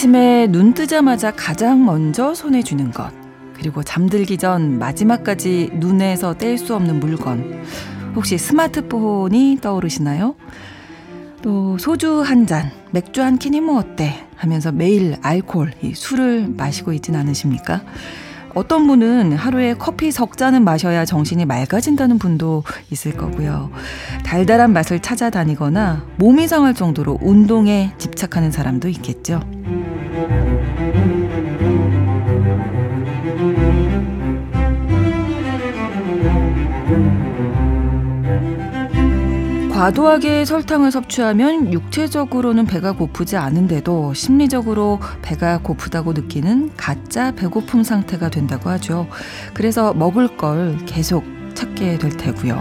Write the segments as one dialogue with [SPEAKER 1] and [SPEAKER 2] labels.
[SPEAKER 1] 아침에 눈 뜨자마자 가장 먼저 손에 쥐는 것. 그리고 잠들기 전 마지막까지 눈에서 뗄 수 없는 물건. 혹시 스마트폰이 떠오르시나요? 또 소주 한 잔, 맥주 한 캔이 뭐 어때? 하면서 매일 알코올, 술을 마시고 있진 않으십니까? 어떤 분은 하루에 커피 석 잔은 마셔야 정신이 맑아진다는 분도 있을 거고요. 달달한 맛을 찾아다니거나 몸이 상할 정도로 운동에 집착하는 사람도 있겠죠. 과도하게 설탕을 섭취하면 육체적으로는 배가 고프지 않은데도 심리적으로 배가 고프다고 느끼는 가짜 배고픔 상태가 된다고 하죠. 그래서 먹을 걸 계속 찾게 될 테고요.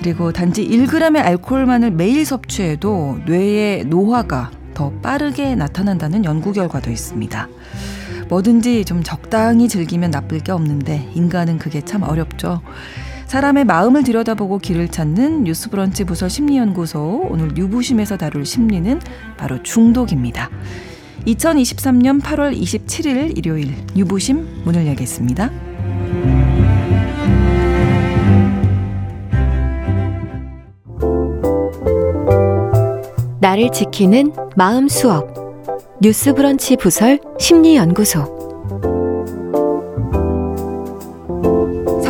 [SPEAKER 1] 그리고 단지 1g의 알코올만을 매일 섭취해도 뇌의 노화가 더 빠르게 나타난다는 연구 결과도 있습니다. 뭐든지 좀 적당히 즐기면 나쁠 게 없는데 인간은 그게 참 어렵죠. 사람의 마음을 들여다보고 길을 찾는 뉴스브런치 부서 심리연구소 오늘 유부심에서 다룰 심리는 바로 중독입니다. 2023년 8월 27일 일요일 유부심 문을 열겠습니다.
[SPEAKER 2] 나를 지키는 마음 수업 뉴스브런치 부설 심리연구소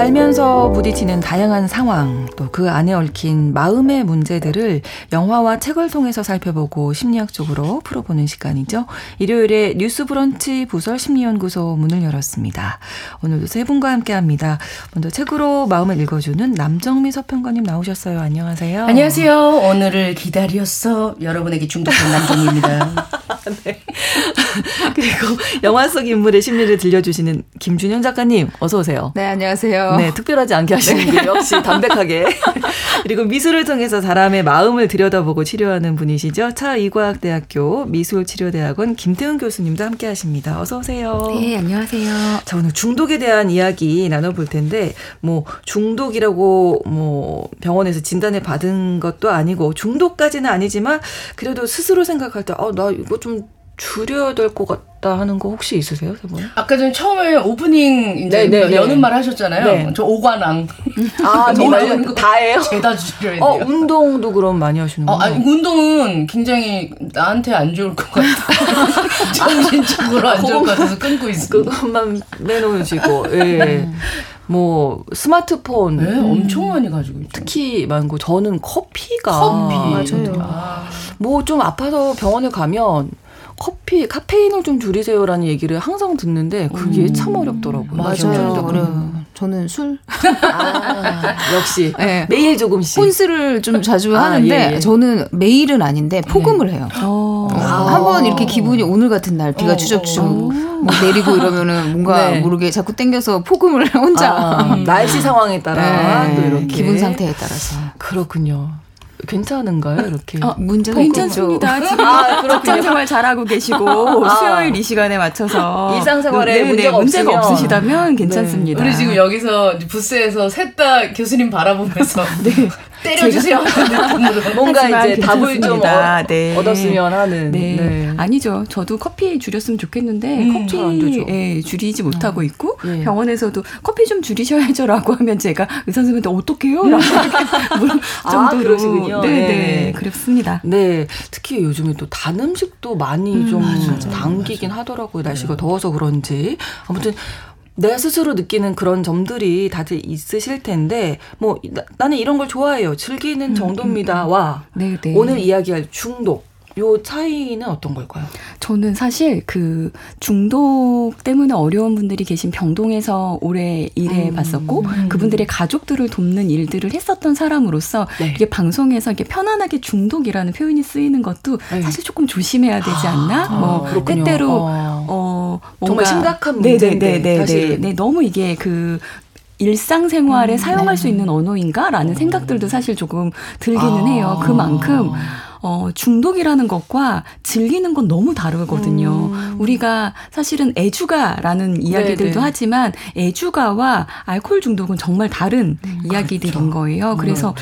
[SPEAKER 1] 살면서 부딪히는 다양한 상황, 또 그 안에 얽힌 마음의 문제들을 영화와 책을 통해서 살펴보고 심리학적으로 풀어보는 시간이죠. 일요일에 뉴스 브런치 부설 심리연구소 문을 열었습니다. 오늘도 세 분과 함께 합니다. 먼저 책으로 마음을 읽어주는 남정미 서평가님 나오셨어요. 안녕하세요.
[SPEAKER 3] 안녕하세요. 오늘을 기다렸어. 여러분에게 중독된 남정미입니다. 네.
[SPEAKER 1] 그리고 영화 속 인물의 심리를 들려주시는 김준현 작가님, 어서 오세요.
[SPEAKER 4] 네, 안녕하세요.
[SPEAKER 1] 네, 특별하지 않게 하시는 게 네. 역시 담백하게. 그리고 미술을 통해서 사람의 마음을 들여다보고 치료하는 분이시죠. 차이과학대학교 미술치료대학원 김태훈 교수님도 함께 하십니다. 어서 오세요.
[SPEAKER 4] 네, 안녕하세요.
[SPEAKER 1] 자, 오늘 중독에 대한 이야기 나눠볼 텐데, 뭐, 중독이라고 뭐, 병원에서 진단을 받은 것도 아니고, 중독까지는 아니지만, 그래도 스스로 생각할 때, 아, 나 이거 좀 줄여야 될 것 같 다 하는 거 혹시 있으세요, 세 분?
[SPEAKER 3] 아까 전 처음에 오프닝 이제 네, 네, 네. 여는 말 하셨잖아요. 네. 저 오관왕.
[SPEAKER 1] 아, 정말 다예요?
[SPEAKER 3] 죄다 줄여야 돼요.
[SPEAKER 1] 어, 운동도 그럼 많이 하시는 거예요? 어,
[SPEAKER 3] 아니, 운동은 굉장히 나한테 안 좋을 것 같아. 정신적으로 안 좋을 것 같아서 끊고 있어.
[SPEAKER 1] 그것만 내놓으시고, 예. 네. 뭐 스마트폰
[SPEAKER 3] 네, 엄청 많이 가지고 있죠.
[SPEAKER 1] 특히 많고 저는 커피가
[SPEAKER 3] 커피
[SPEAKER 1] 맞아요. 아. 뭐좀 아파서 병원에 가면 커피 카페인을 좀 줄이세요라는 얘기를 항상 듣는데 그게 음. 참 어렵더라고요.
[SPEAKER 4] 맞아요. 어려요. 저는 술. 아,
[SPEAKER 1] 역시 네. 매일 조금씩.
[SPEAKER 4] 혼술을 좀 자주 아, 하는데 예, 예. 저는 매일은 아닌데 포금을 네. 해요. 어. 어. 한번 이렇게 기분이 오늘 같은 날 비가 어. 추적추적 어. 뭐 내리고 이러면은 뭔가 네. 모르게 자꾸 땡겨서 포금을 혼자 아,
[SPEAKER 1] 날씨 상황에 따라 네. 또 이렇게
[SPEAKER 4] 기분 상태에 따라서
[SPEAKER 1] 그렇군요. 괜찮은가요, 이렇게?
[SPEAKER 4] 어, 문제가 괜찮습니다. 지금 아, 직장 생활 잘하고 계시고 아. 수요일 이 시간에 맞춰서
[SPEAKER 1] 일상생활에 네, 문제가,
[SPEAKER 4] 네, 문제가 없으시다면 괜찮습니다.
[SPEAKER 3] 네. 우리 지금 여기서 부스에서 셋 다 교수님 바라보면서 네. 때려주세요.
[SPEAKER 1] 뭔가 이제 답을 좀 어, 네. 얻었으면 하는.
[SPEAKER 4] 네. 네. 아니죠. 저도 커피 줄였으면 좋겠는데 음, 커피 예, 줄이지 못하고 음. 있고 예. 병원에서도 커피 좀 줄이셔야죠라고 하면 제가 의사 선생님한테 어떡해요? 라고 물을 아, 정도로
[SPEAKER 1] 그러시군요.
[SPEAKER 4] 네, 네, 네, 그렇습니다.
[SPEAKER 1] 네, 특히 요즘에 또 단 음식도 많이 음, 좀 맞아요. 당기긴 맞아요. 하더라고요. 날씨가 네. 더워서 그런지 아무튼 내가 스스로 느끼는 그런 점들이 다들 있으실 텐데 뭐 나, 는 이런 걸 좋아해요. 즐기는 음, 정도입니다. 음, 음. 와 네, 네. 오늘 이야기할 중독. 요 차이는 어떤 걸까요?
[SPEAKER 4] 저는 사실 그 중독 때문에 어려운 분들이 계신 병동에서 오래 일해 음. 봤었고 음. 그분들의 가족들을 돕는 일들을 했었던 사람으로서 네. 이게 방송에서 이렇게 편안하게 중독이라는 표현이 쓰이는 것도 네. 사실 조금 조심해야 되지 않나? 아, 뭐 그렇군요. 때때로 어,
[SPEAKER 1] 어 정말 심각한 문제인데 네네네 네,
[SPEAKER 4] 네, 너무 이게 그 일상생활에 음, 사용할 네. 수 있는 언어인가라는 어. 생각들도 사실 조금 들기는 아. 해요. 그만큼 어, 중독이라는 것과 즐기는 건 너무 다르거든요. 음. 우리가 사실은 애주가라는 이야기들도 네네. 하지만 애주가와 알코올 중독은 정말 다른 음, 이야기들인 그렇죠. 거예요. 그래서 음.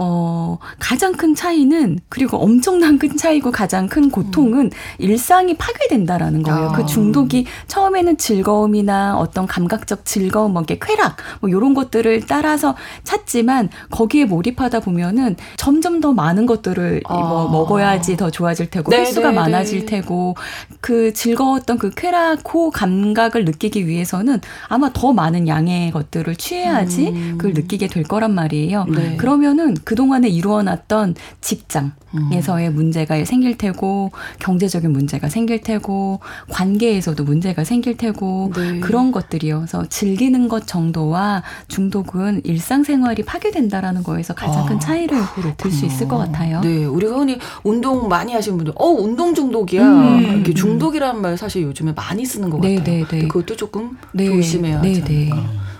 [SPEAKER 4] 어, 가장 큰 차이는 그리고 엄청난 큰 차이고 가장 큰 고통은 음. 일상이 파괴된다라는 거예요. 그 아. 그 중독이 처음에는 즐거움이나 어떤 감각적 즐거움, 뭐 이게 쾌락, 뭐 이런 것들을 따라서 찾지만 거기에 몰입하다 보면은 점점 더 많은 것들을 아. 뭐 먹어야지 더 좋아질 테고 네, 횟수가 네, 많아질 네. 테고 그 즐거웠던 그 쾌락, 호 감각을 느끼기 위해서는 아마 더 많은 양의 것들을 취해야지 음. 그걸 느끼게 될 거란 말이에요. 네. 그러면은 그동안에 이루어놨던 직장에서의 음. 문제가 생길 테고 경제적인 문제가 생길 테고 관계에서도 문제가 생길 테고 네. 그런 것들이어서 즐기는 것 정도와 중독은 일상생활이 파괴된다라는 거에서 가장 큰 아, 차이를 들 수 있을 것 같아요.
[SPEAKER 1] 네, 우리가 흔히 운동 많이 하시는 분들, 어 운동 중독이야. 음. 이렇게 중독이라는 말 사실 요즘에 많이 쓰는 것 네, 같아요. 네, 네. 그것도 조금 네. 조심해야 네, 네.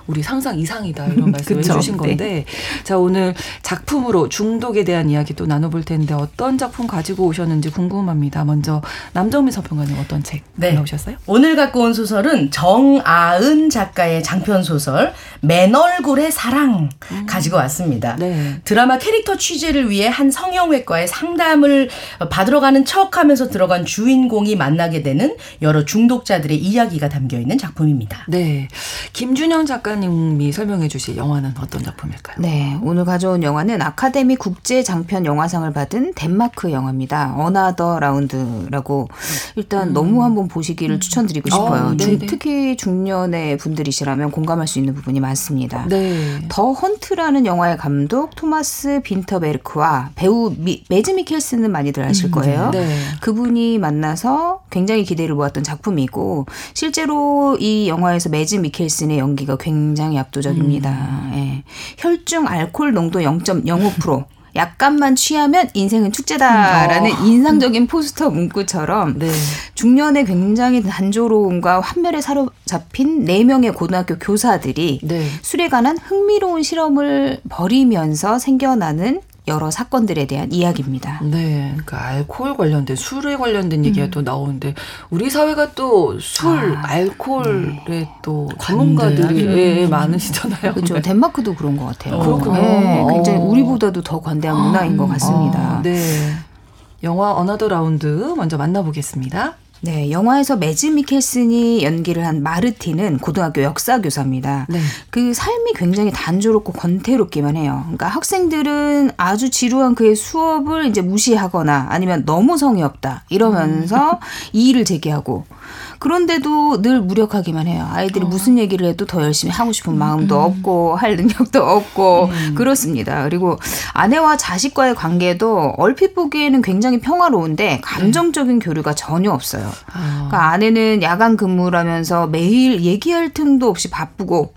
[SPEAKER 1] 우리 상상 이상이다 이런 말씀을 해주신 건데 네. 자 오늘 작품으로 중독에 대한 이야기 또 나눠볼 텐데 어떤 작품 가지고 오셨는지 궁금합니다. 먼저 남정미 서평가님 어떤 책 네. 나오셨어요?
[SPEAKER 3] 오늘 갖고 온 소설은 정아은 작가의 장편 소설 맨 얼굴의 사랑 음. 가지고 왔습니다. 네. 드라마 캐릭터 취재를 위해 한 성형외과에 상담을 받으러 가는 척하면서 들어간 주인공이 만나게 되는 여러 중독자들의 이야기가 담겨 있는 작품입니다.
[SPEAKER 1] 네, 김준영 작가 작가님이 설명해 주실 영화는 어떤 작품일까요?
[SPEAKER 5] 네, 오늘 가져온 영화는 아카데미 국제 장편 영화상을 받은 덴마크 영화입니다. Another Round라고 일단 음. 너무 한번 보시기를 음. 추천드리고 싶어요. 어, 중, 특히 중년의 분들이시라면 공감할 수 있는 부분이 많습니다. 네. The Hunt라는 영화의 감독 토마스 빈터베르크와 배우 미, 매즈 미켈슨은 많이들 아실 음, 거예요. 네. 그분이 만나서 굉장히 기대를 모았던 작품이고 실제로 이 영화에서 매즈 미켈슨의 연기가 굉장히 굉장히 압도적입니다. 음. 예. 혈중 알코올 농도 0.05%. 약간만 취하면 인생은 축제다라는 어. 인상적인 포스터 문구처럼 네. 중년에 굉장히 단조로움과 환멸에 사로잡힌 4명의 고등학교 교사들이 네. 술에 관한 흥미로운 실험을 벌이면서 생겨나는 여러 사건들에 대한 이야기입니다.
[SPEAKER 1] 네, 그러니까 알코올 관련된 술에 관련된 얘기가 음. 또 나오는데 우리 사회가 또 술, 아, 알코올에 네. 또 전문가들이 예, 예, 많으시잖아요.
[SPEAKER 5] 그렇죠. 네. 덴마크도 그런 것 같아요. 어, 그렇군요. 네, 굉장히 어. 우리보다도 더 관대한 문화인 것 같습니다. 아,
[SPEAKER 1] 네. 영화 Another Round 먼저 만나보겠습니다.
[SPEAKER 5] 네, 영화에서 매즈 미켈슨이 연기를 한 마르틴은 고등학교 역사 교사입니다. 네. 그 삶이 굉장히 단조롭고 권태롭기만 해요. 그러니까 학생들은 아주 지루한 그의 수업을 이제 무시하거나 아니면 너무 성의 없다 이러면서 음. 이의를 제기하고 그런데도 늘 무력하기만 해요. 아이들이 어. 무슨 얘기를 해도 더 열심히 하고 싶은 음, 마음도 음. 없고 할 능력도 없고 음. 그렇습니다. 그리고 아내와 자식과의 관계도 얼핏 보기에는 굉장히 평화로운데 감정적인 교류가 전혀 없어요. 아. 그러니까 아내는 야간 근무라면서 매일 얘기할 틈도 없이 바쁘고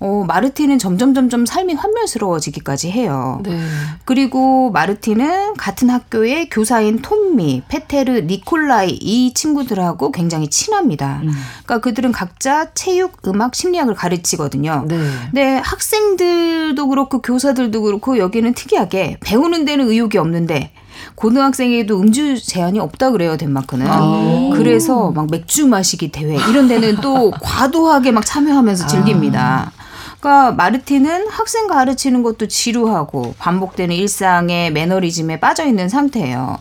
[SPEAKER 5] 어, 마르틴은 점점 점점 삶이 환멸스러워지기까지 해요. 네. 그리고 마르틴은 같은 학교의 교사인 톰미, 페테르, 니콜라이 이 친구들하고 굉장히 친 합니다. 음. 그러니까 그들은 각자 체육, 음악, 심리학을 가르치거든요. 네. 근데 학생들도 그렇고 교사들도 그렇고 여기는 특이하게 배우는 데는 의욕이 없는데 고등학생에도 음주 제한이 없다 그래요 덴마크는. 아. 그래서 막 맥주 마시기 대회 이런 데는 또 과도하게 막 참여하면서 즐깁니다. 아. 그러니까 마르틴은 학생 가르치는 것도 지루하고 반복되는 일상의 매너리즘에 빠져 있는 상태예요.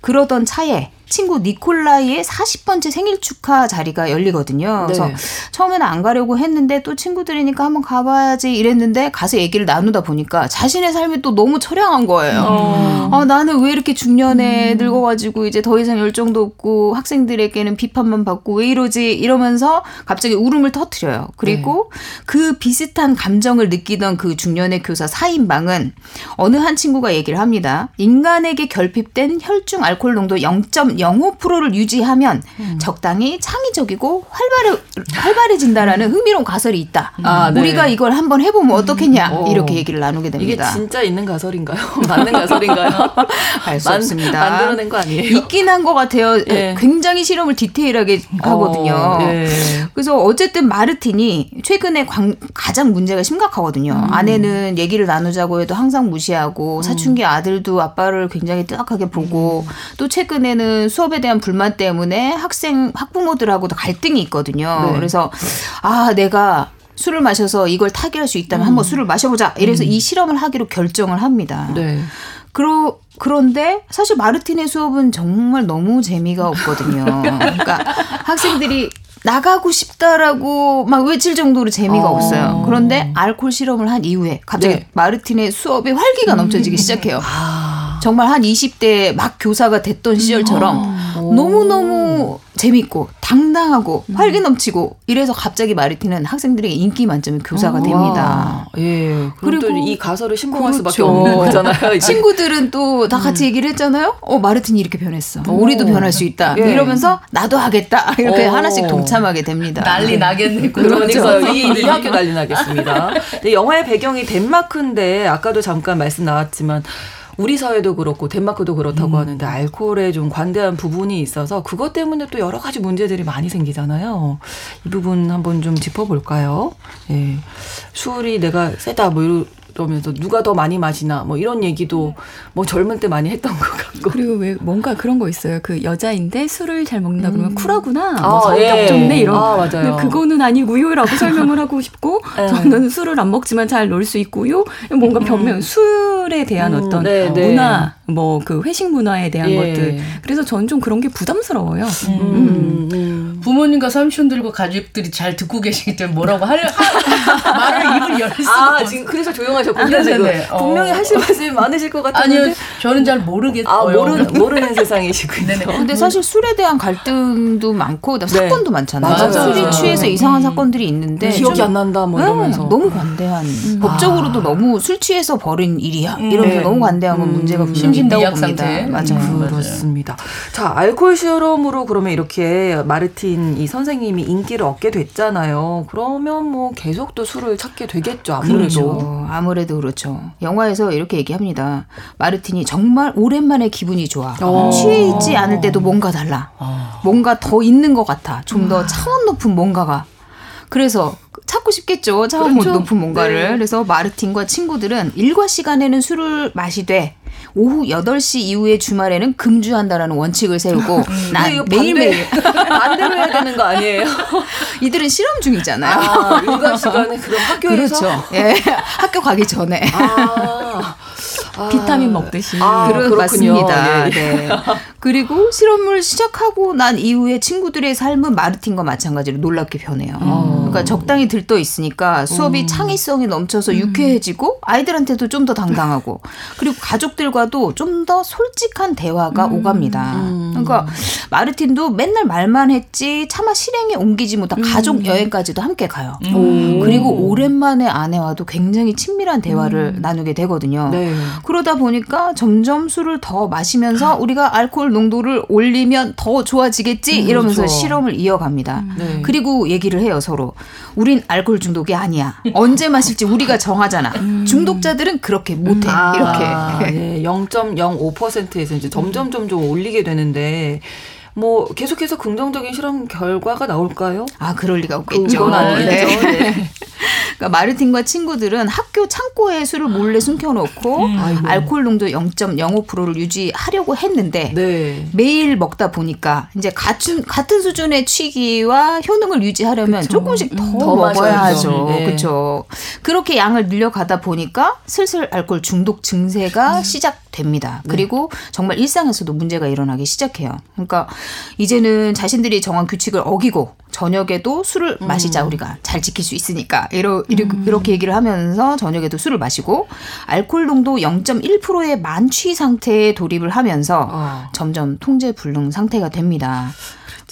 [SPEAKER 5] 그러던 차에 친구 니콜라이의 40번째 생일 축하 자리가 열리거든요. 그래서 네. 처음에는 안 가려고 했는데 또 친구들이니까 한번 가봐야지 이랬는데 가서 얘기를 나누다 보니까 자신의 삶이 또 너무 처량한 거예요. 어. 아, 나는 왜 이렇게 중년에 음. 늙어가지고 이제 더 이상 열정도 없고 학생들에게는 비판만 받고 왜 이러지 이러면서 갑자기 울음을 터트려요. 그리고 네. 그 비슷한 감정을 느끼던 그 중년의 교사 사인방은 어느 한 친구가 얘기를 합니다. 인간에게 결핍된 혈중 알코올 농도 0.0 0.05%를 유지하면 음. 적당히 창의적이고 활발해, 활발해진다라는 흥미로운 가설이 있다. 아, 네. 우리가 이걸 한번 해보면 어떻겠냐 음. 이렇게 얘기를 나누게 됩니다.
[SPEAKER 1] 이게 진짜 있는 가설인가요? 맞는 가설인가요?
[SPEAKER 5] 알 수 없습니다.
[SPEAKER 1] 만들어낸 거 아니에요?
[SPEAKER 5] 있긴 한 것 같아요. 네. 굉장히 실험을 디테일하게 하거든요. 어, 네. 그래서 어쨌든 마르틴이 최근에 광, 가장 문제가 심각하거든요. 음. 아내는 얘기를 나누자고 해도 항상 무시하고 음. 사춘기 아들도 아빠를 굉장히 뜨악하게 보고 음. 또 최근에는 수업에 대한 불만 때문에 학생 학부모들하고도 갈등이 있거든요. 네. 그래서 아 내가 술을 마셔서 이걸 타개할 수 있다면 음. 한번 술을 마셔보자. 이래서 음. 이 실험을 하기로 결정을 합니다. 네. 그러, 그런데 사실 마르틴의 수업은 정말 너무 재미가 없거든요. 그러니까 학생들이 나가고 싶다라고 막 외칠 정도로 재미가 어. 없어요. 그런데 알코올 실험을 한 이후에 갑자기 네. 마르틴의 수업에 활기가 넘쳐지기 시작해요. 아. 정말 한 20대 막 교사가 됐던 시절처럼 어. 너무너무 재밌고 당당하고 음. 활기 넘치고 이래서 갑자기 마르틴은 학생들에게 인기 만점의 교사가 오. 됩니다.
[SPEAKER 1] 예. 그리고 이 가설을 신봉할 그렇죠. 수밖에 없는 거잖아요.
[SPEAKER 5] 친구들은 또 다 같이 음. 얘기를 했잖아요. 어 마르틴이 이렇게 변했어. 오. 우리도 변할 수 있다. 예. 이러면서 나도 하겠다. 이렇게 오. 하나씩 동참하게 됩니다.
[SPEAKER 3] 난리 나겠네.
[SPEAKER 1] 그러니까 이, 이 학교 난리 나겠습니다. 영화의 배경이 덴마크인데 아까도 잠깐 말씀 나왔지만 우리 사회도 그렇고 덴마크도 그렇다고 음. 하는데 알코올에 좀 관대한 부분이 있어서 그것 때문에 또 여러 가지 문제들이 많이 생기잖아요. 이 부분 한번 좀 짚어볼까요? 예. 술이 내가 세다 뭐 이런 그러면서 누가 더 많이 마시나 뭐 이런 얘기도 뭐 젊은 때 많이 했던 것 같고
[SPEAKER 4] 그리고 왜 뭔가 그런 거 있어요 그 여자인데 술을 잘 먹는다 그러면 음. 쿨하구나 뭐 아, 성격 예. 좋네 이런 아, 맞아요. 그거는 아니고요라고 설명을 하고 싶고 네. 저는 술을 안 먹지만 잘 놀 수 있고요 뭔가 음. 변명 술에 대한 음. 어떤 네, 네. 문화 뭐그 회식 문화에 대한 예. 것들 그래서 저는 좀 그런 게 부담스러워요 음.
[SPEAKER 3] 음. 음. 부모님과 삼촌들과 가족들이 잘 듣고 계시기 때문에 뭐라고 하려 말을 입을 열 수가
[SPEAKER 1] 아, 지금 그래서 조용하 하셨군요. 아, 지금 네. 분명히 어. 하실 말씀이 많으실 것 같은데. 아니요,
[SPEAKER 3] 저는 잘 모르겠어요. 아,
[SPEAKER 1] 모르, 모르는 세상이시군요. 네네.
[SPEAKER 5] 근데 사실 술에 대한 갈등도 많고 네. 사건도 많잖아요. 맞아요. 술이 취해서 이상한 음. 사건들이 있는데
[SPEAKER 1] 기억이 안 난다 뭐 이러면서
[SPEAKER 5] 너무 관대한 음. 법적으로도 아. 너무 술 취해서 벌인 일이야. 음. 이러면서 네. 너무 관대한 건 음. 문제가 분명히 있다고 봅니다.
[SPEAKER 1] 맞아요. 그렇습니다. 자, 알코올 실험으로 그러면 이렇게 마르틴 이 선생님이 인기를 얻게 됐잖아요. 그러면 뭐 계속 또 술을 찾게 되겠죠. 아무래도. 그렇죠.
[SPEAKER 5] 아무래도 그렇죠. 영화에서 이렇게 얘기합니다. 마르틴이 정말 오랜만에 기분이 좋아. 어. 취해 있지 않을 때도 뭔가 달라. 어. 뭔가 더 있는 것 같아. 좀더 음. 차원 높은 뭔가가. 그래서 찾고 싶겠죠. 차원 그렇죠. 높은 뭔가를. 네. 그래서 마르틴과 친구들은 일과 시간에는 술을 마시되 오후 8시 이후에 주말에는 금주한다라는 원칙을 세우고 음. 난 매일매일
[SPEAKER 1] 반대로 해야 되는 거 아니에요?
[SPEAKER 5] 이들은 실험 중이잖아요.
[SPEAKER 1] 아, 일과 시간에 그럼 학교에서
[SPEAKER 5] 그렇죠. 예. 학교 가기 전에.
[SPEAKER 4] 아. 아. 비타민 먹듯이.
[SPEAKER 5] 아, 그렇, 맞습니다. 예, 예. 네. 그리고 실험을 시작하고 난 이후에 친구들의 삶은 마르틴과 마찬가지로 놀랍게 변해요. 음. 그러니까 적당히 들떠 있으니까 수업이 음. 창의성이 넘쳐서 음. 유쾌해지고 아이들한테도 좀 더 당당하고 그리고 가족들과도 좀 더 솔직한 대화가 음. 오갑니다. 음. 그러니까 마르틴도 맨날 말만 했지 차마 실행에 옮기지 못한 음. 가족 여행까지도 함께 가요. 그리고 오랜만에 아내와도 굉장히 친밀한 대화를 나누게 되거든요. 네. 그러다 보니까 점점 술을 더 마시면서 우리가 알코올 농도를 올리면 더 좋아지겠지 이러면서 그렇죠. 실험을 이어갑니다. 네. 그리고 얘기를 해요 서로. 우린 알코올 중독이 아니야. 언제 마실지 우리가 정하잖아. 음. 중독자들은 그렇게 못해. 아, 이렇게.
[SPEAKER 1] 예, 0.05%에서 이제 점점 점점 올리게 되는데 뭐 계속해서 긍정적인 실험 결과가 나올까요?
[SPEAKER 5] 아 그럴 리가 없겠죠. 그건 아니죠. 네. 네. 그러니까 마르틴과 친구들은 학교 창고에 술을 몰래 숨겨놓고 음. 알코올 농도 0.05%를 유지하려고 했는데 네. 매일 먹다 보니까 이제 같은 같은 수준의 취기와 효능을 유지하려면 그쵸. 조금씩 더, 음, 더 먹어야 하죠. 네. 그렇죠. 그렇게 양을 늘려가다 보니까 슬슬 알코올 중독 증세가 음. 시작됩니다. 네. 그리고 정말 일상에서도 문제가 일어나기 시작해요. 그러니까 이제는 자신들이 정한 규칙을 어기고 저녁에도 술을 음. 마시자 우리가 잘 지킬 수 있으니까 이러, 음. 이렇게 얘기를 하면서 저녁에도 술을 마시고 알코올 농도 0.1%의 만취 상태에 돌입을 하면서 어. 점점 통제 불능 상태가 됩니다.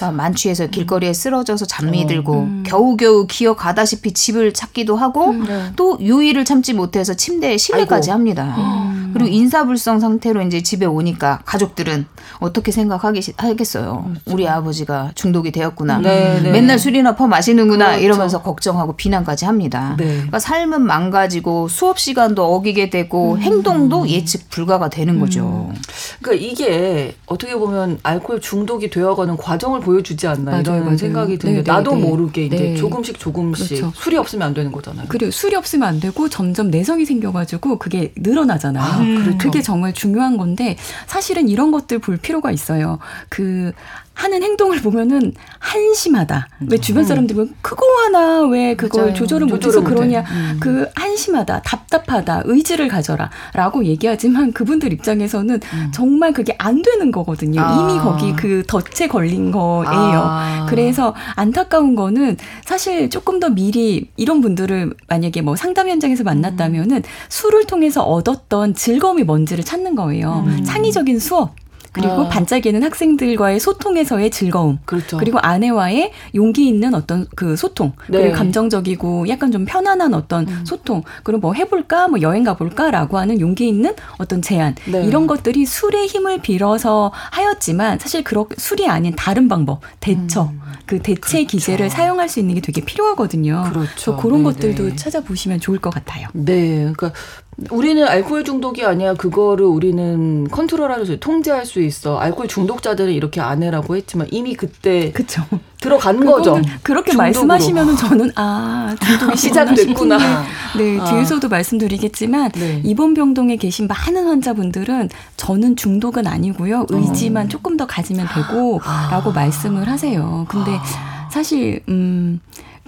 [SPEAKER 5] 그렇죠. 만취해서 길거리에 쓰러져서 잠이 어. 들고 음. 겨우겨우 기어가다시피 집을 찾기도 하고 음. 네. 또 유의를 참지 못해서 침대에 실내까지 합니다. 음. 그리고 인사불성 상태로 이제 집에 오니까 가족들은 어떻게 생각하겠어요. 그렇죠. 우리 아버지가 중독이 되었구나. 네, 네. 맨날 술이나 퍼 마시는구나 그렇죠. 이러면서 걱정하고 비난까지 합니다. 네. 그러니까 삶은 망가지고 수업 시간도 어기게 되고 음. 행동도 예측 불가가 되는 거죠.
[SPEAKER 1] 그러니까 이게 어떻게 보면 알코올 중독이 되어가는 과정을 보여주지 않나 맞아요, 이런 맞아요. 생각이 드는데 네, 네, 나도 네, 모르게 이제 네. 조금씩 조금씩 그렇죠. 술이 없으면 안 되는 거잖아요.
[SPEAKER 4] 그리고 술이 없으면 안 되고 점점 내성이 생겨가지고 그게 늘어나잖아요. 아, 그렇죠. 그게 정말 중요한 건데 사실은 이런 것들 볼 필요가 있어요. 그 하는 행동을 보면은 한심하다. 왜 주변 음. 사람들이 크고 하나 왜 그걸 맞아요. 조절을 못해서 그러냐. 음. 그 한심하다, 답답하다, 의지를 가져라라고 얘기하지만 그분들 입장에서는 음. 정말 그게 안 되는 거거든요. 아. 이미 거기 그 덫에 걸린 거예요. 아. 그래서 안타까운 거는 사실 조금 더 미리 이런 분들을 만약에 뭐 상담 현장에서 만났다면은 음. 술을 통해서 얻었던 즐거움이 뭔지를 찾는 거예요. 음. 창의적인 수업. 그리고 아. 반짝이는 학생들과의 소통에서의 즐거움. 그렇죠. 그리고 아내와의 용기 있는 어떤 그 소통. 네. 그리고 감정적이고 약간 좀 편안한 어떤 음. 소통. 그리고 뭐 해볼까, 뭐 여행 가볼까라고 하는 용기 있는 어떤 제안. 네. 이런 것들이 술의 힘을 빌어서 하였지만 사실 그렇 술이 아닌 다른 방법, 대처. 음. 그 대체 그렇죠. 기제를 사용할 수 있는 게 되게 필요하거든요. 그렇죠. 그런 네 것들도 네. 찾아보시면 좋을 것 같아요.
[SPEAKER 6] 네. 그러니까 우리는 알코올 중독이 아니야. 그거를 우리는 컨트롤할 수, 통제할 수 있어. 알코올 중독자들은 이렇게 안 해라고 했지만 이미 그때 그쵸. 들어간 거죠.
[SPEAKER 4] 그렇게 말씀하시면은 저는 아 중독이
[SPEAKER 6] 시작됐구나.
[SPEAKER 4] 네 아. 뒤에서도 말씀드리겠지만 네. 입원 병동에 계신 많은 환자분들은 저는 중독은 아니고요. 의지만 어. 조금 더 가지면 되고라고 아. 말씀을 하세요. 근데 아. 사실 음.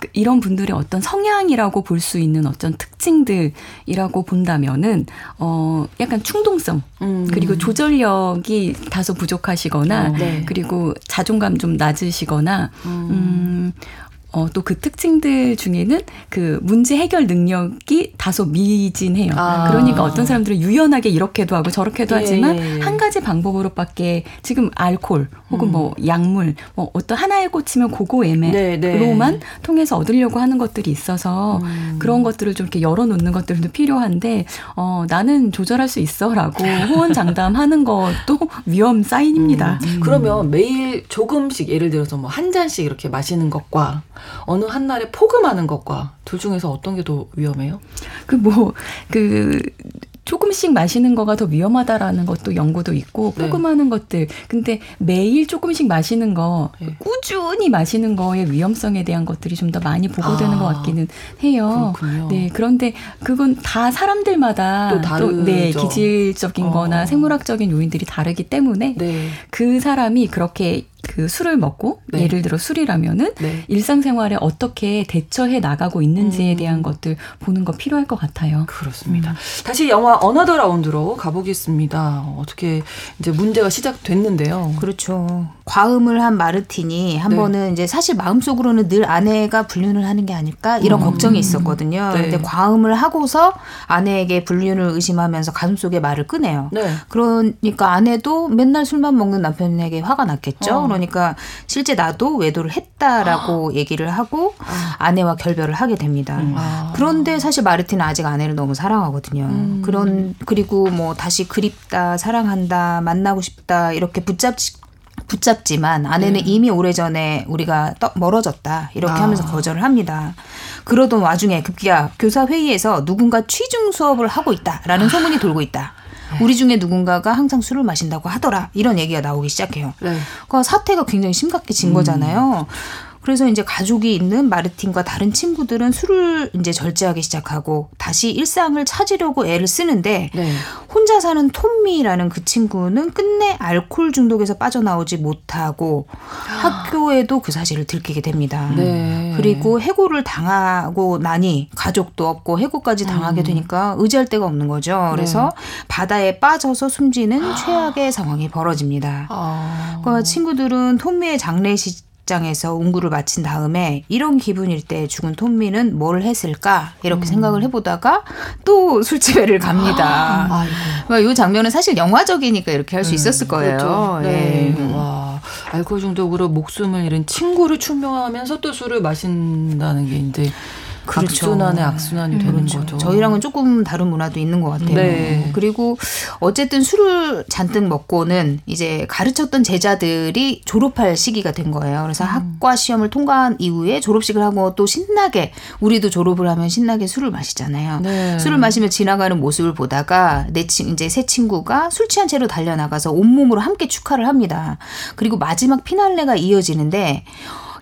[SPEAKER 4] 그 이런 분들의 어떤 성향이라고 볼 수 있는 어떤 특징들이라고 본다면은 어 약간 충동성 음. 그리고 조절력이 다소 부족하시거나 어, 네. 그리고 자존감 좀 낮으시거나 음, 음 어, 또 그 특징들 중에는 그 문제 해결 능력이 다소 미진해요. 아. 그러니까 어떤 사람들은 유연하게 이렇게도 하고 저렇게도 예, 하지만 예, 예. 한 가지 방법으로밖에 지금 알콜 혹은 음. 뭐 약물 뭐 어떤 하나에 꽂히면 고고 애매로만 네, 네. 통해서 얻으려고 하는 것들이 있어서 음. 그런 것들을 좀 이렇게 열어놓는 것들도 필요한데 어, 나는 조절할 수 있어라고 호언장담하는 것도 위험 사인입니다.
[SPEAKER 6] 음. 그러면 매일 조금씩 예를 들어서 뭐 한 잔씩 이렇게 마시는 것과 어느 한날에 포금하는 것과 둘 중에서 어떤 게 더 위험해요?
[SPEAKER 4] 그 뭐, 그, 조금씩 마시는 거가 더 위험하다라는 것도 연구도 있고 네. 포금하는 것들 근데 매일 조금씩 마시는 거 네. 꾸준히 마시는 거의 위험성에 대한 것들이 좀 더 많이 보고되는 아, 것 같기는 해요. 그렇군요. 네 그런데 그건 다 사람들마다 또, 다르죠. 또 네, 기질적인거나 어. 생물학적인 요인들이 다르기 때문에 네. 그 사람이 그렇게 그 술을 먹고 네. 예를 들어 술이라면은 네. 일상생활에 어떻게 대처해 나가고 있는지에 음. 대한 것들 보는 거 필요할 것 같아요.
[SPEAKER 6] 그렇습니다. 음. 다시 영화 어너더 라운드로 가보겠습니다. 어떻게 이제 문제가 시작됐는데요.
[SPEAKER 5] 그렇죠. 과음을 한 마르틴이 한 네. 번은 이제 사실 마음속으로는 늘 아내가 불륜을 하는 게 아닐까 이런 음. 걱정이 있었거든요. 네. 근데 과음을 하고서 아내에게 불륜을 의심하면서 가슴속에 말을 꺼내요. 네. 그러니까 아내도 맨날 술만 먹는 남편에게 화가 났겠죠. 어. 그러니까 실제 나도 외도를 했다라고 아. 얘기를 하고 아. 아내와 결별을 하게 됩니다. 음. 아. 그런데 사실 마르틴은 아직 아내를 너무 사랑하거든요. 음. 그런 그리고 뭐 다시 그립다, 사랑한다, 만나고 싶다 이렇게 붙잡지 붙잡지만 아내는 네. 이미 오래전에 우리가 떠, 멀어졌다 이렇게 아. 하면서 거절을 합니다. 그러던 와중에 급기야 교사 회의에서 누군가 취중 수업을 하고 있다라는 소문이 돌고 있다. 우리 중에 누군가가 항상 술을 마신다고 하더라. 이런 얘기가 나오기 시작해요. 네. 그러니까 사태가 굉장히 심각해진 음. 거잖아요. 그래서 이제 가족이 있는 마르틴과 다른 친구들은 술을 이제 절제하기 시작하고 다시 일상을 찾으려고 애를 쓰는데 네. 혼자 사는 톰미라는 그 친구는 끝내 알코올 중독에서 빠져나오지 못하고 학교에도 그 사실을 들키게 됩니다. 네. 그리고 해고를 당하고 나니 가족도 없고 해고까지 당하게 음. 되니까 의지할 데가 없는 거죠. 그래서 네. 바다에 빠져서 숨지는 최악의 상황이 벌어집니다. 아. 그러니까 친구들은 톰미의 장례식 장에서 운구를 마친 다음에 이런 기분일 때 죽은 톰미는 뭘 했을까 이렇게 음. 생각을 해보다가 또 술집에를 갑니다. 아, 이 장면은 사실 영화적이니까 이렇게 할수 음, 있었을 거예요. 그렇죠. 네.
[SPEAKER 6] 네. 와 알코올 중독으로 목숨을 잃은 친구를 추명하면서 또 술을 마신다는 게 이제 그렇죠. 악순환의 악순환이 되는 그렇죠. 거죠.
[SPEAKER 5] 저희랑은 조금 다른 문화도 있는 것 같아요. 네. 그리고 어쨌든 술을 잔뜩 먹고는 이제 가르쳤던 제자들이 졸업할 시기가 된 거예요. 그래서 음. 학과 시험을 통과한 이후에 졸업식을 하고 또 신나게 우리도 졸업을 하면 신나게 술을 마시잖아요. 네. 술을 마시며 지나가는 모습을 보다가 내 친, 이제 새 친구가 술 취한 채로 달려나가서 온몸으로 함께 축하를 합니다. 그리고 마지막 피날레가 이어지는데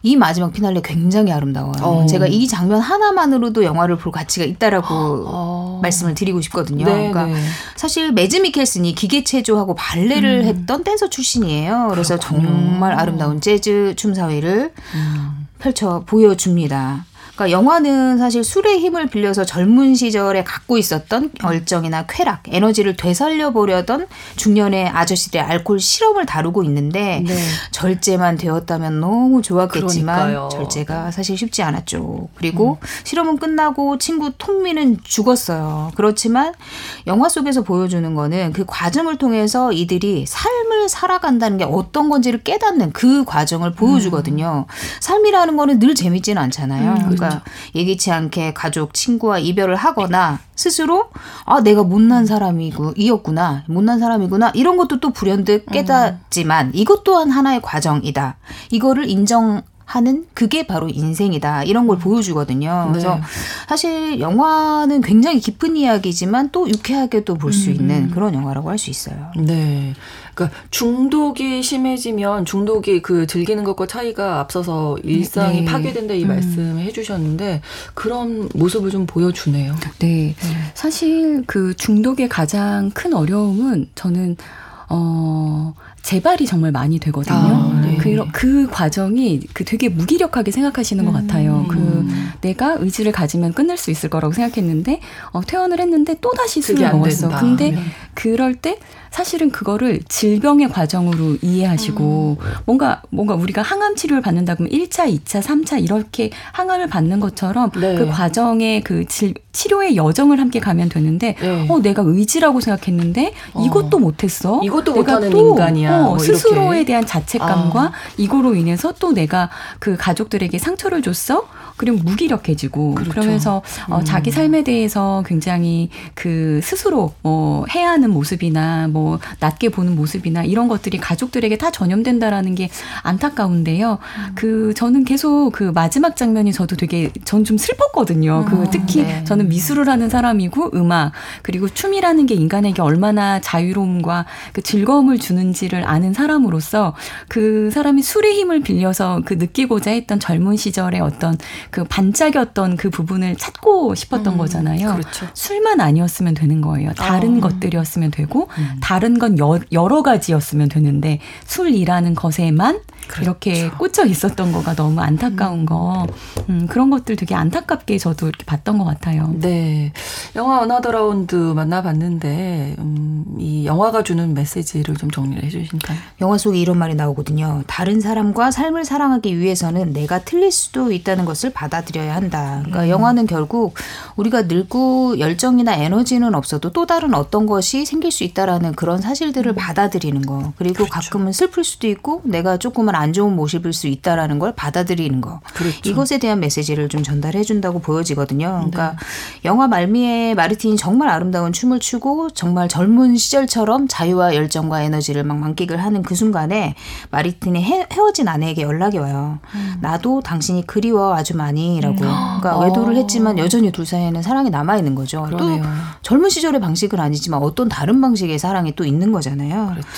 [SPEAKER 5] 이 마지막 피날레 굉장히 아름다워요. 어. 제가 이 장면 하나만으로도 영화를 볼 가치가 있다라고 어. 말씀을 드리고 싶거든요. 네, 그러니까 네. 사실 매즈 미켈슨이 기계 체조하고 발레를 음. 했던 댄서 출신이에요. 그래서 그렇군요. 정말 아름다운 재즈 춤 사위를 음. 펼쳐 보여줍니다. 그러니까 영화는 사실 술의 힘을 빌려서 젊은 시절에 갖고 있었던 열정이나 쾌락, 에너지를 되살려 보려던 중년의 아저씨들의 알코올 실험을 다루고 있는데 네. 절제만 되었다면 너무 좋았겠지만 그러니까요. 절제가 사실 쉽지 않았죠. 그리고 음. 실험은 끝나고 친구 톰미는 죽었어요. 그렇지만 영화 속에서 보여주는 거는 그 과정을 통해서 이들이 삶을 살아간다는 게 어떤 건지를 깨닫는 그 과정을 보여주거든요. 음. 삶이라는 거는 늘 재밌지는 않잖아요. 음, 그러니까 그렇죠. 예기치 않게 가족, 친구와 이별을 하거나 스스로 아 내가 못난 사람이고 이었구나 못난 사람이구나 이런 것도 또 불현듯 깨닫지만 이것 또한 하나의 과정이다. 이거를 인정 하는 그게 바로 인생이다 이런 걸 보여주거든요. 네. 그래서 사실 영화는 굉장히 깊은 이야기지만 또 유쾌하게도 볼수 음. 있는 그런 영화라고 할 수 있어요.
[SPEAKER 6] 네. 그러니까 중독이 심해지면 중독이 그 즐기는 것과 차이가 앞서서 일상이 네. 파괴된다 이 음. 말씀을 해주셨는데 그런 모습을 좀 보여주네요.
[SPEAKER 4] 네. 네. 사실 그 중독의 가장 큰 어려움은 저는 어 재발이 정말 많이 되거든요. 아, 네. 그, 그 과정이 그 되게 무기력하게 생각하시는 것 같아요. 그 음. 그 내가 의지를 가지면 끝낼 수 있을 거라고 생각했는데 어, 퇴원을 했는데 또 다시 술을 먹었어. 근데 네. 그럴 때 사실은 그거를 질병의 과정으로 이해하시고 음. 뭔가 뭔가 우리가 항암 치료를 받는다 그러면 1차, 2차, 3차 이렇게 항암을 받는 것처럼 네. 그 과정의 그 질, 치료의 여정을 함께 가면 되는데 네. 어 내가 의지라고 생각했는데 어. 이것도 못 했어.
[SPEAKER 6] 이것도 못 하는 인간이야. 어,
[SPEAKER 4] 뭐 스스로에 대한 자책감과 아. 이거로 인해서 또 내가 그 가족들에게 상처를 줬어. 그리고 무기력해지고 그렇죠. 그러면서 어, 음. 자기 삶에 대해서 굉장히 그 스스로 뭐 해야 하는 모습이나 뭐 낮게 보는 모습이나 이런 것들이 가족들에게 다 전염된다라는 게 안타까운데요. 음. 그 저는 계속 그 마지막 장면이 저도 되게 전 좀 슬펐거든요. 그 음. 그 특히 네. 저는 미술을 하는 사람이고 음악 그리고 춤이라는 게 인간에게 얼마나 자유로움과 그 즐거움을 주는지를 아는 사람으로서 그 사람이 술의 힘을 빌려서 그 느끼고자 했던 젊은 시절의 어떤 그 반짝였던 그 부분을 찾고 싶었던 음, 거잖아요. 그렇죠. 술만 아니었으면 되는 거예요. 다른 어. 것들이었으면 되고 음. 다른 건 여, 여러 가지였으면 되는데 술이라는 것에만 그렇죠. 이렇게 꽂혀 있었던 거가 너무 안타까운 음. 거 음, 그런 것들 되게 안타깝게 저도 이렇게 봤던 것 같아요.
[SPEAKER 6] 네, 영화 Another Round 만나봤는데 음, 이 영화가 주는 메시지를 좀 정리를 해주실까요?
[SPEAKER 5] 영화 속에 이런 말이 나오거든요. 다른 사람과 삶을 사랑하기 위해서는 내가 틀릴 수도 있다는 것을 받아들여야 한다. 그러니까 음. 영화는 결국 우리가 늙고 열정이나 에너지는 없어도 또 다른 어떤 것이 생길 수 있다라는 그런 사실들을 음. 받아들이는 거. 그리고 그렇죠. 가끔은 슬플 수도 있고 내가 조금 은안 좋은 모습일 수 있다라는 걸 받아들이는 거. 그렇죠. 이것에 대한 메시지를 좀 전달해 준다고 보여지거든요. 그러니까 네. 영화 말미에 마르틴이 정말 아름다운 춤을 추고 정말 젊은 시절처럼 자유와 열정과 에너지를 막 만끽을 하는 그 순간에 마르틴이 헤, 어진 아내에게 연락이 와요. 음. 나도 당신이 그리워 아주 많이 아니라고. 음. 그러니까 어. 외도를 했지만 여전히 둘 사이에는 사랑이 남아 있는 거죠. 그러네요. 또 젊은 시절의 방식은 아니지만 어떤 다른 방식의 사랑이 또 있는 거잖아요. 그렇죠.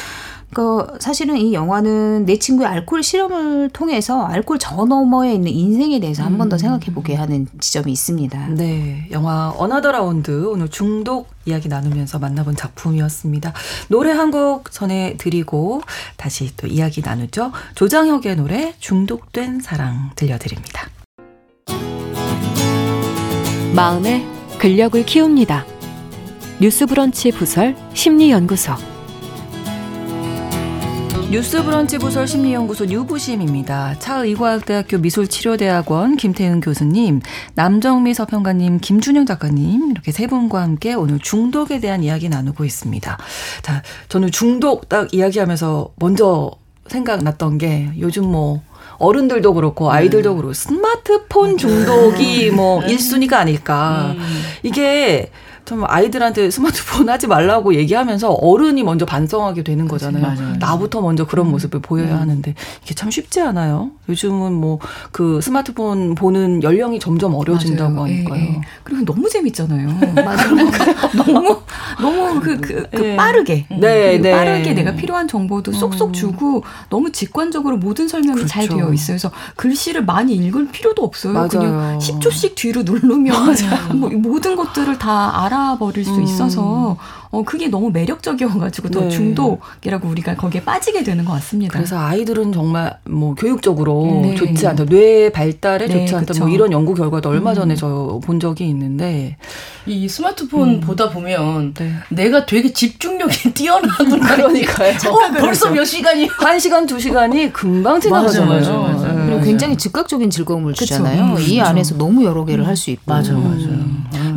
[SPEAKER 5] 그 사실은 이 영화는 네 친구의 알코올 실험을 통해서 알코올 저 너머에 있는 인생에 대해서 한 번더 음. 생각해 보게 하는 지점이 있습니다.
[SPEAKER 6] 네, 영화 Another Round 오늘 중독 이야기 나누면서 만나본 작품이었습니다. 노래 한 곡 전해 드리고 다시 또 이야기 나누죠. 조장혁의 노래 중독된 사랑 들려드립니다.
[SPEAKER 2] 마음의 근력을 키웁니다. 뉴스 브런치 부설 심리 연구소
[SPEAKER 1] 뉴스브런치 부설 심리연구소 뉴부심입니다. 차의과학대학교 미술치료대학원 김태은 교수님, 남정미 서평가님, 김준영 작가님 이렇게 세 분과 함께 오늘 중독에 대한 이야기 나누고 있습니다. 자, 저는 중독 딱 이야기하면서 먼저 생각났던 게 요즘 뭐 어른들도 그렇고 아이들도 네. 그렇고 스마트폰 중독이 뭐 1순위가 아닐까. 음. 이게 참 아이들한테 스마트폰 하지 말라고 얘기하면서 어른이 먼저 반성하게 되는 거잖아요. 맞아요. 나부터 먼저 그런 음. 모습을 보여야 음. 하는데 이게 참 쉽지 않아요. 요즘은 뭐 그 스마트폰 보는 연령이 점점 어려진다고 맞아요. 예, 하니까요. 예, 예.
[SPEAKER 4] 그리고 너무 재밌잖아요. 너무 너무 그, 그, 그 네. 빠르게
[SPEAKER 1] 네, 네.
[SPEAKER 4] 빠르게 내가 필요한 정보도 쏙쏙 음. 주고 너무 직관적으로 모든 설명이 그렇죠. 잘 되어 있어요. 그래서 글씨를 많이 읽을 필요도 없어요. 맞아요. 그냥 10초씩 뒤로 누르면 뭐 모든 것들을 다 알아 버릴 수 음. 있어서 어 그게 너무 매력적이어가지고 더 네. 중독이라고 우리가 거기에 빠지게 되는 것 같습니다.
[SPEAKER 1] 그래서 아이들은 정말 뭐 교육적으로 네. 좋지 않다, 뇌 발달에 네, 좋지 않다, 뭐 이런 연구 결과도 얼마 음. 전에 음. 저본 적이 있는데
[SPEAKER 3] 이 스마트폰 음. 보다 보면 네. 내가 되게 집중력이 뛰어나던
[SPEAKER 1] 그러니까요.
[SPEAKER 3] 어, 벌써 몇 시간이
[SPEAKER 1] 한 시간 두 시간이 금방 지나가잖아요. 맞아, 맞아,
[SPEAKER 5] 맞아. 그리고 굉장히 즉각적인 즐거움을 그쵸. 주잖아요. 음, 이 그쵸. 안에서 너무 여러 개를 할 수 있고.
[SPEAKER 1] 맞아, 맞아.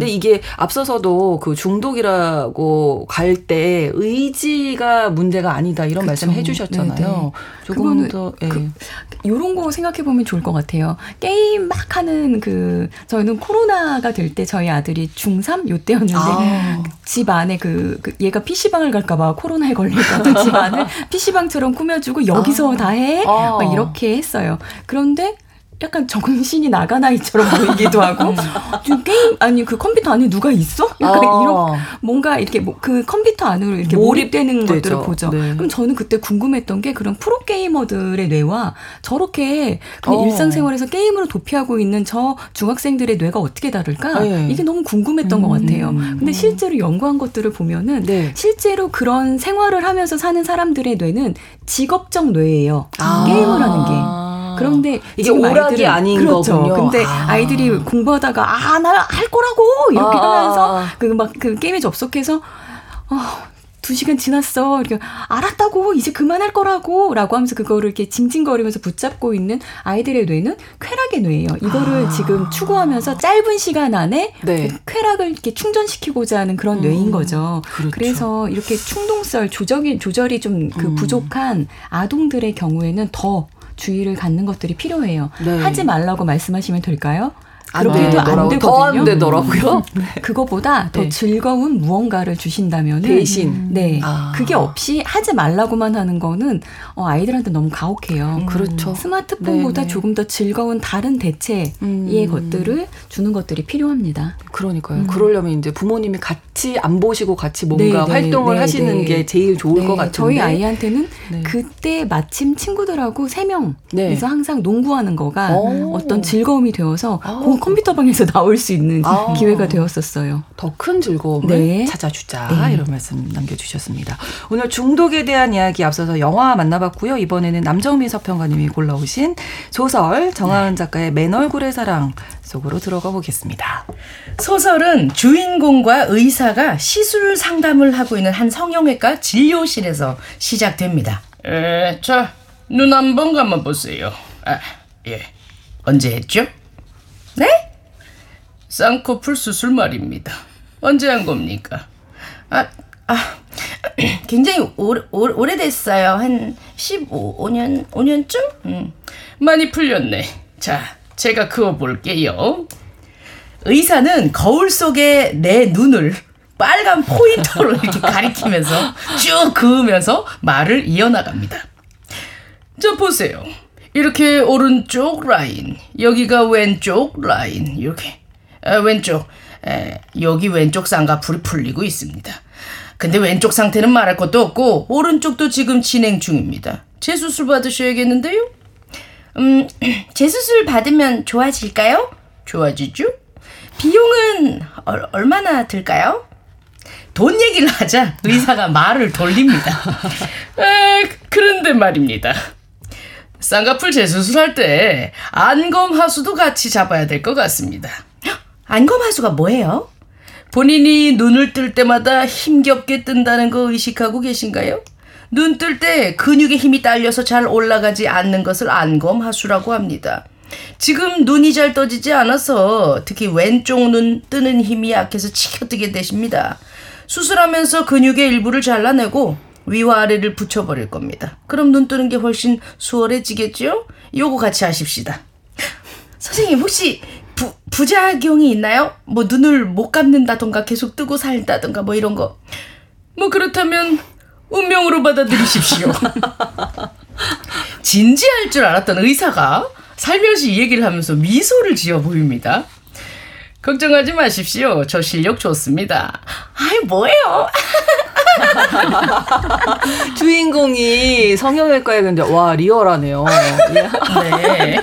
[SPEAKER 1] 음. 근데 이게 앞서서도 그 중독이라고 갈 때 의지가 문제가 아니다 이런 그쵸. 말씀 해주셨잖아요. 네네. 조금 더 예. 그,
[SPEAKER 4] 이런 거 생각해 보면 좋을 것 같아요. 게임 막 하는 그 저희는 코로나가 될 때 저희 아들이 중3 요때였는데 아. 집 안에 그, 그 얘가 PC방을 갈까봐 코로나에 걸릴까봐 집 안을 PC방처럼 꾸며주고 여기서 아. 다 해. 아. 막 이렇게 했어요. 그런데 약간 정신이 나간 아이처럼 보이기도 하고 음. 게임 아니 그 컴퓨터 안에 누가 있어? 약간 아. 이런 뭔가 이렇게 뭐 그 컴퓨터 안으로 이렇게 몰입되는 것들을 보죠. 네. 그럼 저는 그때 궁금했던 게 그런 프로 게이머들의 뇌와 저렇게 그냥 어. 일상생활에서 게임으로 도피하고 있는 저 중학생들의 뇌가 어떻게 다를까? 네. 이게 너무 궁금했던 음. 것 같아요. 근데 실제로 연구한 것들을 보면은 네. 실제로 그런 생활을 하면서 사는 사람들의 뇌는 직업적 뇌예요. 아. 게임을 하는 게. 그런데
[SPEAKER 1] 이게 오락이 아닌
[SPEAKER 4] 그렇죠.
[SPEAKER 1] 거군요.
[SPEAKER 4] 근데 아. 이들이 공부하다가 아 나 할 거라고 이렇게 아. 하면서 그 막그 그 게임에 접속해서 어, 두 시간 지났어. 이렇게 알았다고 이제 그만할 거라고 라고 하면서 그거를 이렇게 징징거리면서 붙잡고 있는 아이들의 뇌는 쾌락의 뇌예요. 이거를 아. 지금 추구하면서 짧은 시간 안에 네. 쾌락을 이렇게 충전시키고자 하는 그런 음. 뇌인 거죠. 그렇죠. 그래서 이렇게 충동설 조절이 조절이 좀그 음. 부족한 아동들의 경우에는 더 주의를 갖는 것들이 필요해요. 네. 하지 말라고 말씀하시면 될까요? 그렇게도 안 되거든요.
[SPEAKER 1] 더안 되더라고요.
[SPEAKER 4] 네. 그거보다 더 네. 즐거운 무언가를 주신다면
[SPEAKER 1] 대신
[SPEAKER 4] 네 아. 그게 없이 하지 말라고만 하는 거는 어, 아이들한테 너무 가혹해요.
[SPEAKER 1] 음. 그렇죠.
[SPEAKER 4] 스마트폰보다 네네. 조금 더 즐거운 다른 대체의 음. 것들을 주는 것들이 필요합니다.
[SPEAKER 1] 그러니까요. 음. 그러려면 이제 부모님이 같이 안 보시고 같이 뭔가 네네. 활동을 네네. 하시는 게 제일 좋을 것 같은데
[SPEAKER 4] 저희 아이한테는 네. 그때 마침 친구들하고 세 명에서 네. 항상 농구하는 거가 오. 어떤 즐거움이 되어서 오. 컴퓨터 방에서 나올 수 있는 아. 기회가 되었었어요.
[SPEAKER 1] 더 큰 즐거움을 네. 찾아주자 네. 이런 말씀 남겨주셨습니다. 오늘 중독에 대한 이야기 앞서서 영화 만나봤고요. 이번에는 남정민 서평가님이 골라오신 소설 정하은 네. 작가의 맨 얼굴의 사랑 속으로 들어가 보겠습니다.
[SPEAKER 3] 소설은 주인공과 의사가 시술 상담을 하고 있는 한 성형외과 진료실에서 시작됩니다. 에, 자, 눈 한 번 감아 보세요. 아, 예. 언제 했죠? 네? 쌍꺼풀 수술 말입니다. 언제 한 겁니까? 아, 아, 굉장히 오래, 오래, 됐어요. 한 15년, 5년쯤? 음, 많이 풀렸네. 자, 제가 그어볼게요. 의사는 거울 속에 내 눈을 빨간 포인터로 이렇게 가리키면서 쭉 그으면서 말을 이어나갑니다. 자, 보세요. 이렇게 오른쪽 라인, 여기가 왼쪽 라인, 이렇게. 아, 왼쪽, 에, 여기 왼쪽 쌍꺼풀이 풀리고 있습니다. 근데 왼쪽 상태는 말할 것도 없고, 오른쪽도 지금 진행 중입니다. 재수술 받으셔야겠는데요? 음, 재수술 받으면 좋아질까요? 좋아지죠? 비용은 얼, 얼마나 들까요? 돈 얘기를 하자 의사가 말을 돌립니다. 에, 그런데 말입니다. 쌍꺼풀 재수술할 때 안검하수도 같이 잡아야 될 것 같습니다. 안검하수가 뭐예요? 본인이 눈을 뜰 때마다 힘겹게 뜬다는 거 의식하고 계신가요? 눈 뜰 때 근육의 힘이 딸려서 잘 올라가지 않는 것을 안검하수라고 합니다. 지금 눈이 잘 떠지지 않아서 특히 왼쪽 눈 뜨는 힘이 약해서 치켜뜨게 되십니다. 수술하면서 근육의 일부를 잘라내고 위와 아래를 붙여버릴 겁니다. 그럼 눈 뜨는 게 훨씬 수월해지겠죠? 요거 같이 하십시다. 선생님 혹시 부, 부작용이 있나요? 뭐 눈을 못 감는다던가 계속 뜨고 살다던가 뭐 이런 거. 뭐 그렇다면 운명으로 받아들이십시오. 진지할 줄 알았던 의사가 살며시 이 얘기를 하면서 미소를 지어 보입니다. 걱정하지 마십시오. 저 실력 좋습니다. 아이, 뭐예요?
[SPEAKER 6] 주인공이 성형외과에 근데 와 리얼하네요.
[SPEAKER 3] 네.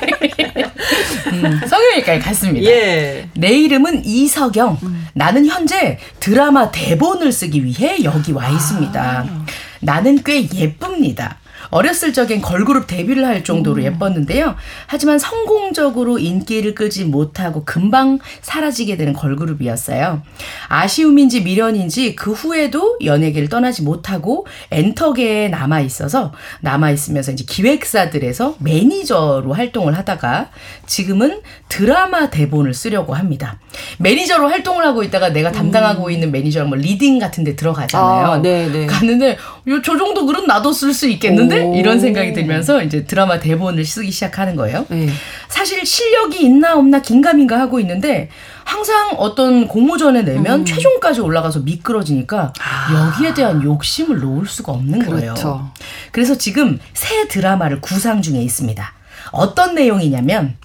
[SPEAKER 3] 음, 성형외과에 갔습니다. 예. 내 이름은 이석영. 음. 나는 현재 드라마 대본을 쓰기 위해 여기 와 있습니다. 아. 나는 꽤 예쁩니다. 어렸을 적엔 걸그룹 데뷔를 할 정도로 음. 예뻤는데요. 하지만 성공적으로 인기를 끄지 못하고 금방 사라지게 되는 걸그룹이었어요. 아쉬움인지 미련인지 그 후에도 연예계를 떠나지 못하고 엔터계에 남아 있어서 남아 있으면서 이제 기획사들에서 매니저로 활동을 하다가 지금은 드라마 대본을 쓰려고 합니다. 매니저로 활동을 하고 있다가 내가 담당하고 음. 있는 매니저랑 뭐 리딩 같은 데 들어가잖아요. 아, 네, 네. 가는데 저 정도 글은 나도 쓸 수 있겠는데? 이런 생각이 들면서 이제 드라마 대본을 쓰기 시작하는 거예요. 네. 사실 실력이 있나 없나 긴가민가 하고 있는데 항상 어떤 공모전에 내면 음. 최종까지 올라가서 미끄러지니까 아. 여기에 대한 욕심을 놓을 수가 없는 그렇죠. 거예요. 그래서 지금 새 드라마를 구상 중에 있습니다. 어떤 내용이냐면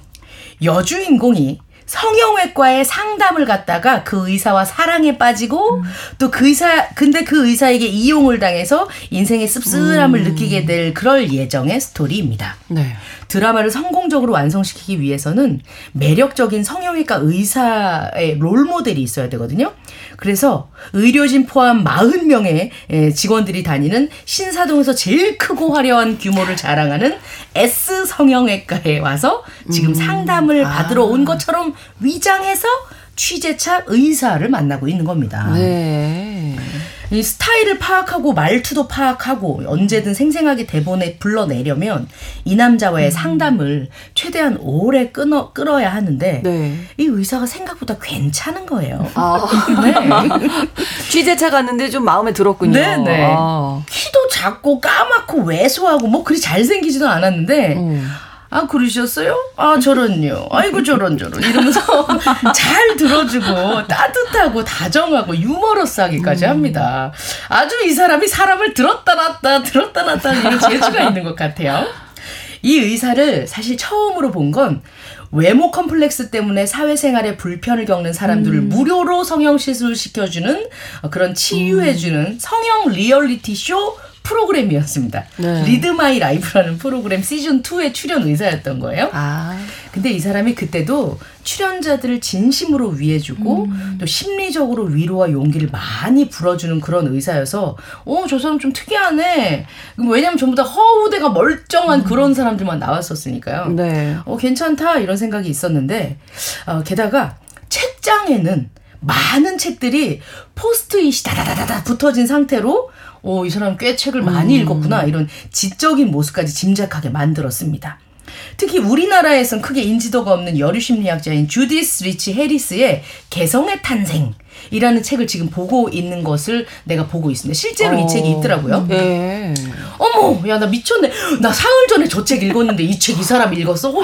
[SPEAKER 3] 여주인공이 성형외과에 상담을 갔다가 그 의사와 사랑에 빠지고 음. 또그 의사 근데 그 의사에게 이용을 당해서 인생의 씁쓸함을 음. 느끼게 될 그럴 예정의 스토리입니다. 네. 드라마를 성공적으로 완성시키기 위해서는 매력적인 성형외과 의사의 롤 모델이 있어야 되거든요. 그래서 의료진 포함 40명의 직원들이 다니는 신사동에서 제일 크고 화려한 규모를 자랑하는 S 성형외과에 와서 지금 음. 상담을 아. 받으러 온 것처럼 위장해서 취재차 의사를 만나고 있는 겁니다. 네. 이 스타일을 파악하고 말투도 파악하고 언제든 생생하게 대본에 불러내려면 이 남자와의 음. 상담을 최대한 오래 끊어 끌어야 하는데 네. 이 의사가 생각보다 괜찮은 거예요. 아. 네.
[SPEAKER 6] 취재차 갔는데 좀 마음에 들었군요. 네네. 네. 아.
[SPEAKER 3] 키도 작고 까맣고 왜소하고 뭐 그리 잘생기지도 않았는데 음. 아, 그러셨어요? 아, 저런요. 아이고, 저런, 저런. 이러면서 잘 들어주고 따뜻하고 다정하고 유머러스하기까지 음. 합니다. 아주 이 사람이 사람을 들었다 놨다, 들었다 놨다 이런 재주가 있는 것 같아요. 이 의사를 사실 처음으로 본 건 외모 컴플렉스 때문에 사회생활에 불편을 겪는 사람들을 음. 무료로 성형 시술 시켜주는 그런 치유해주는 음. 성형 리얼리티 쇼 프로그램이었습니다. 네. Lead My Life라는 프로그램 시즌 2의 출연 의사였던 거예요. 아. 근데 이 사람이 그때도 출연자들을 진심으로 위해주고 음. 또 심리적으로 위로와 용기를 많이 불어주는 그런 의사여서 어 저 사람 좀 특이하네. 왜냐면 전부 다 허우대가 멀쩡한 음. 그런 사람들만 나왔었으니까요. 네. 어 괜찮다 이런 생각이 있었는데 어, 게다가 책장에는 많은 책들이 포스트잇이 다다다다다 붙어진 상태로 오, 이 사람 꽤 책을 많이 음. 읽었구나. 이런 지적인 모습까지 짐작하게 만들었습니다. 특히 우리나라에선 크게 인지도가 없는 여류 심리학자인 주디스 리치 해리스의 개성의 탄생. 이라는 책을 지금 보고 있는 것을 내가 보고 있습니다. 실제로 어. 이 책이 있더라고요. 네. 어머, 야, 나 미쳤네. 나 사흘 전에 저 책 읽었는데 이 책 이 사람 읽었어? 어,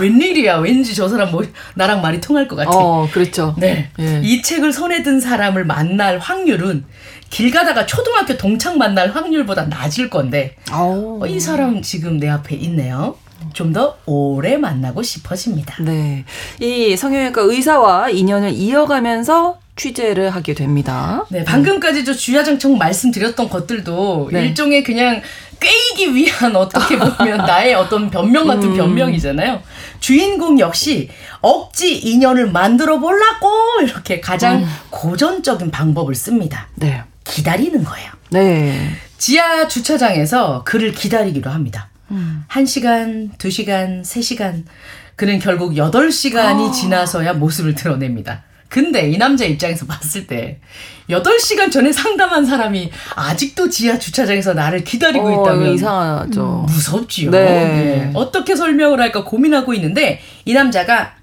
[SPEAKER 3] 웬, 일 이야 왠지 저 사람 뭐, 나랑 말이 통할 것 같아.
[SPEAKER 6] 어, 그렇죠.
[SPEAKER 3] 네. 예. 이 책을 손에 든 사람을 만날 확률은 길 가다가 초등학교 동창 만날 확률보다 낮을 건데 어, 이 사람 지금 내 앞에 있네요. 좀 더 오래 만나고 싶어집니다.
[SPEAKER 6] 네. 이 성형외과 의사와 인연을 이어가면서 취재를 하게 됩니다.
[SPEAKER 3] 네, 방금까지 저 주야장청 말씀드렸던 것들도 네. 일종의 그냥 꿰이기 위한 어떻게 보면 나의 어떤 변명 같은 음. 변명이잖아요. 주인공 역시 억지 인연을 만들어 보려고 이렇게 가장 음. 고전적인 방법을 씁니다. 네. 기다리는 거예요. 네. 지하 주차장에서 그를 기다리기로 합니다. 음. 1시간, 2시간, 3시간. 그는 결국 8시간이 어. 지나서야 모습을 드러냅니다. 근데 이 남자 입장에서 봤을 때 8시간 전에 상담한 사람이 아직도 지하 주차장에서 나를 기다리고 어, 있다면
[SPEAKER 6] 이상하죠.
[SPEAKER 3] 음, 무섭지요. 네. 네. 어떻게 설명을 할까 고민하고 있는데 이 남자가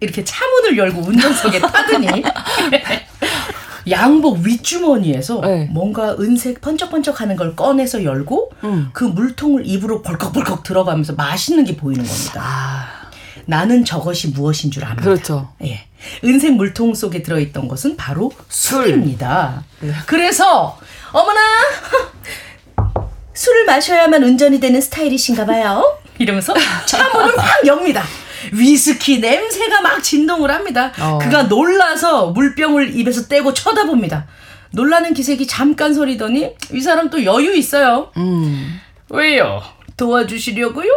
[SPEAKER 3] 이렇게 차문을 열고 운전석에 타더니 양복 윗주머니에서 네. 뭔가 은색 번쩍번쩍하는 걸 꺼내서 열고 음. 그 물통을 입으로 벌컥벌컥 들어가면서 맛있는 게 보이는 겁니다. 아. 나는 저것이 무엇인 줄 압니다.
[SPEAKER 6] 그렇죠.
[SPEAKER 3] 예. 은색 물통 속에 들어있던 것은 바로 술입니다. 네. 그래서 어머나 술을 마셔야만 운전이 되는 스타일이신가 봐요. 이러면서 차 문을 확 엽니다. 위스키 냄새가 막 진동을 합니다. 어. 그가 놀라서 물병을 입에서 떼고 쳐다봅니다. 놀라는 기색이 잠깐 소리더니 이 사람 또 여유 있어요. 음. 왜요? 도와주시려고요?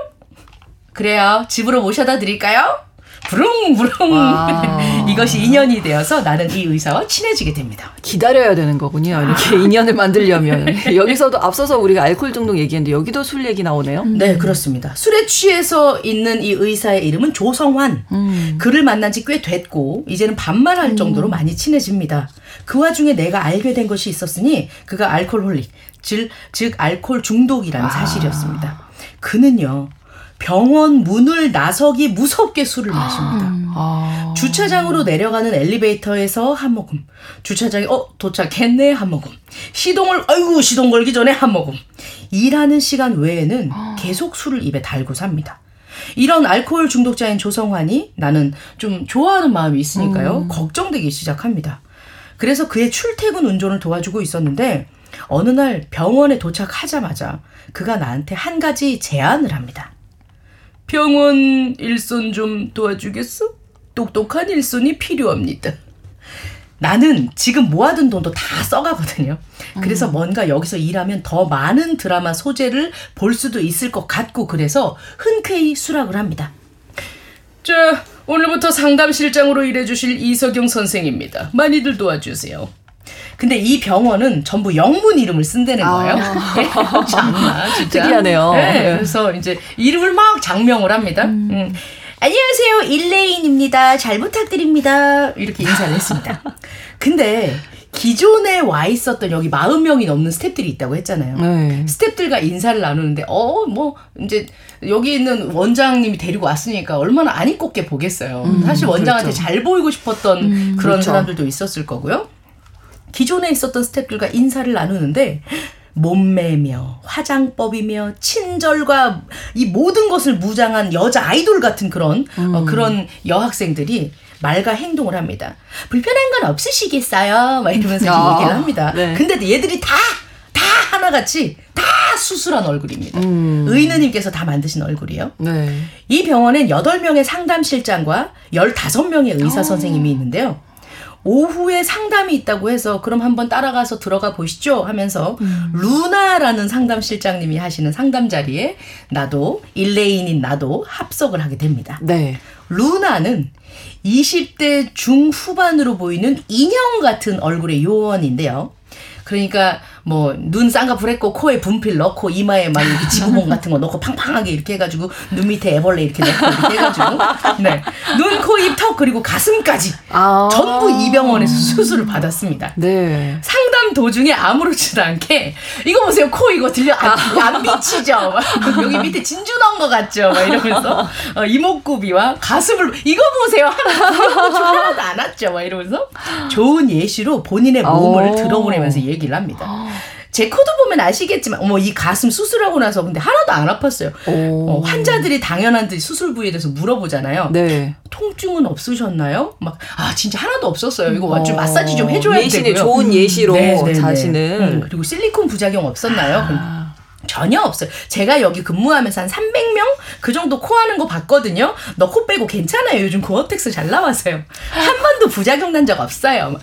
[SPEAKER 3] 그래요. 집으로 모셔다 드릴까요? 부릉부릉 이것이 인연이 되어서 나는 이 의사와 친해지게 됩니다.
[SPEAKER 6] 기다려야 되는 거군요. 이렇게 인연을 만들려면 여기서도 앞서서 우리가 알코올 중독 얘기했는데 여기도 술 얘기 나오네요.
[SPEAKER 3] 음. 네 그렇습니다. 술에 취해서 있는 이 의사의 이름은 조성환. 음. 그를 만난 지 꽤 됐고 이제는 반말할 음. 정도로 많이 친해집니다. 그 와중에 내가 알게 된 것이 있었으니 그가 알코올홀릭 즉, 즉 알코올 중독이라는 아. 사실이었습니다. 그는요 병원 문을 나서기 무섭게 술을 마십니다. 음. 아. 주차장으로 내려가는 엘리베이터에서 한 모금. 주차장에 어 도착했네 한 모금. 시동을 아이고 시동 걸기 전에 한 모금. 일하는 시간 외에는 아. 계속 술을 입에 달고 삽니다. 이런 알코올 중독자인 조성환이 나는 좀 좋아하는 마음이 있으니까요. 음. 걱정되기 시작합니다. 그래서 그의 출퇴근 운전을 도와주고 있었는데 어느 날 병원에 도착하자마자 그가 나한테 한 가지 제안을 합니다. 병원 일손 좀 도와주겠어? 똑똑한 일손이 필요합니다. 나는 지금 모아둔 돈도 다 써가거든요. 그래서 음. 뭔가 여기서 일하면 더 많은 드라마 소재를 볼 수도 있을 것 같고 그래서 흔쾌히 수락을 합니다. 자, 오늘부터 상담실장으로 일해주실 이석영 선생입니다. 많이들 도와주세요. 근데 이 병원은 전부 영문 이름을 쓴다는 아. 거예요. 아. 장난 진짜
[SPEAKER 6] 특이하네요.
[SPEAKER 3] 네, 네. 그래서 이제 이름을 막 장명을 합니다. 음. 음. 안녕하세요 일레인입니다. 잘 부탁드립니다. 이렇게 인사를 했습니다. 근데 기존에 와 있었던 여기 40명이 넘는 스탭들이 있다고 했잖아요. 네. 스탭들과 인사를 나누는데 어 뭐 이제 여기 있는 원장님이 데리고 왔으니까 얼마나 안 입곱게 보겠어요. 음, 사실 원장한테 그렇죠. 잘 보이고 싶었던 음, 그런 그렇죠. 사람들도 있었을 거고요. 기존에 있었던 스탭들과 인사를 나누는데 몸매며 화장법이며 친절과 이 모든 것을 무장한 여자 아이돌 같은 그런 어, 음. 어, 그런 여학생들이 말과 행동을 합니다. 불편한 건 없으시겠어요? 막 이러면서 야. 얘기를 합니다. 네. 근데 얘들이 다, 다 하나같이 다 수술한 얼굴입니다. 음. 의느님께서 다 만드신 얼굴이에요. 네. 이 병원엔 8명의 상담실장과 15명의 의사 어. 선생님이 있는데요. 오후에 상담이 있다고 해서 그럼 한번 따라가서 들어가 보시죠 하면서 음. 루나라는 상담 실장님이 하시는 상담 자리에 나도 일레인인 나도 합석을 하게 됩니다. 네. 루나는 20대 중후반으로 보이는 인형 같은 얼굴의 요원인데요. 그러니까 뭐 눈 쌍꺼풀 했고 코에 분필 넣고 이마에 막 이렇게 지구봉 같은 거 넣고 팡팡하게 이렇게 해가지고 눈 밑에 애벌레 이렇게 넣고 이렇게 해가지고 네눈 코 입 턱 그리고 가슴까지 아~ 전부 이 병원에서 수술을 받았습니다. 네. 상 담 도중에 아무렇지도 않게 이거 보세요 코 이거 들려 안, 안 비치죠? 여기 밑에 진주 넣은 것 같죠? 막 이러면서 어, 이목구비와 가슴을 이거 보세요 하나도 안 왔죠? 막 이러면서 좋은 예시로 본인의 몸을 들어 보이면서 얘기를 합니다. 제 코도 보면 아시겠지만 어머 이 가슴 수술하고 나서 근데 하나도 안 아팠어요. 어, 환자들이 당연한 듯이 수술 부위에 대해서 물어보잖아요. 네. 통증은 없으셨나요? 막 아 진짜 하나도 없었어요. 이거 어. 좀 마사지 좀 해줘야
[SPEAKER 6] 예시네, 되고요. 좋은 예시로 네, 네, 네. 자신은 음,
[SPEAKER 3] 그리고 실리콘 부작용 없었나요? 아. 전혀 없어요. 제가 여기 근무하면서 한 300명 그 정도 코 하는 거 봤거든요. 너 코 빼고 괜찮아요. 요즘 고어텍스 잘 나와서요. 한 번도 부작용 난 적 없어요.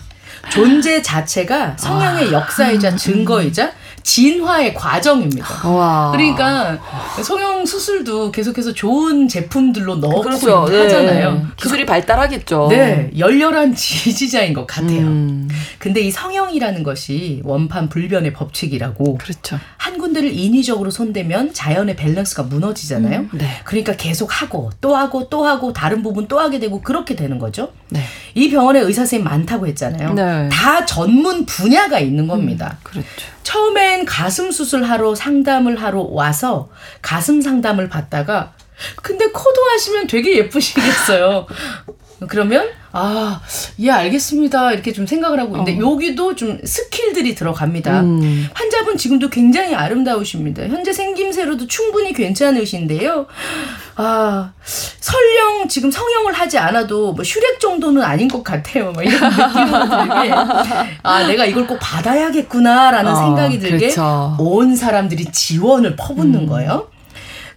[SPEAKER 3] 존재 자체가 성향의 아. 역사이자 증거이자 진화의 과정입니다. 와. 그러니까 성형 수술도 계속해서 좋은 제품들로 넣고 그렇죠. 하잖아요. 네.
[SPEAKER 6] 기술이 발달하겠죠.
[SPEAKER 3] 네, 열렬한 지지자인 것 같아요. 음. 근데 이 성형이라는 것이 원판 불변의 법칙이라고. 그렇죠. 한 군데를 인위적으로 손대면 자연의 밸런스가 무너지잖아요. 음. 네. 그러니까 계속 하고 또 하고 또 하고 다른 부분 또 하게 되고 그렇게 되는 거죠. 네. 이 병원에 의사 선생님 많다고 했잖아요. 네. 다 전문 분야가 있는 겁니다. 음. 그렇죠. 처음엔 가슴 수술하러 상담을 하러 와서 가슴 상담을 받다가 근데 코도 하시면 되게 예쁘시겠어요. 그러면 아, 예, 알겠습니다. 이렇게 좀 생각을 하고 있는데, 어. 여기도 좀 스킬들이 들어갑니다. 음. 환자분 지금도 굉장히 아름다우십니다. 현재 생김새로도 충분히 괜찮으신데요. 아, 설령 지금 성형을 하지 않아도 뭐 슈렉 정도는 아닌 것 같아요. 막 이런 느낌으로 들게. 아, 내가 이걸 꼭 받아야겠구나라는 어, 생각이 들게 그렇죠. 온 사람들이 지원을 퍼붓는 음. 거예요.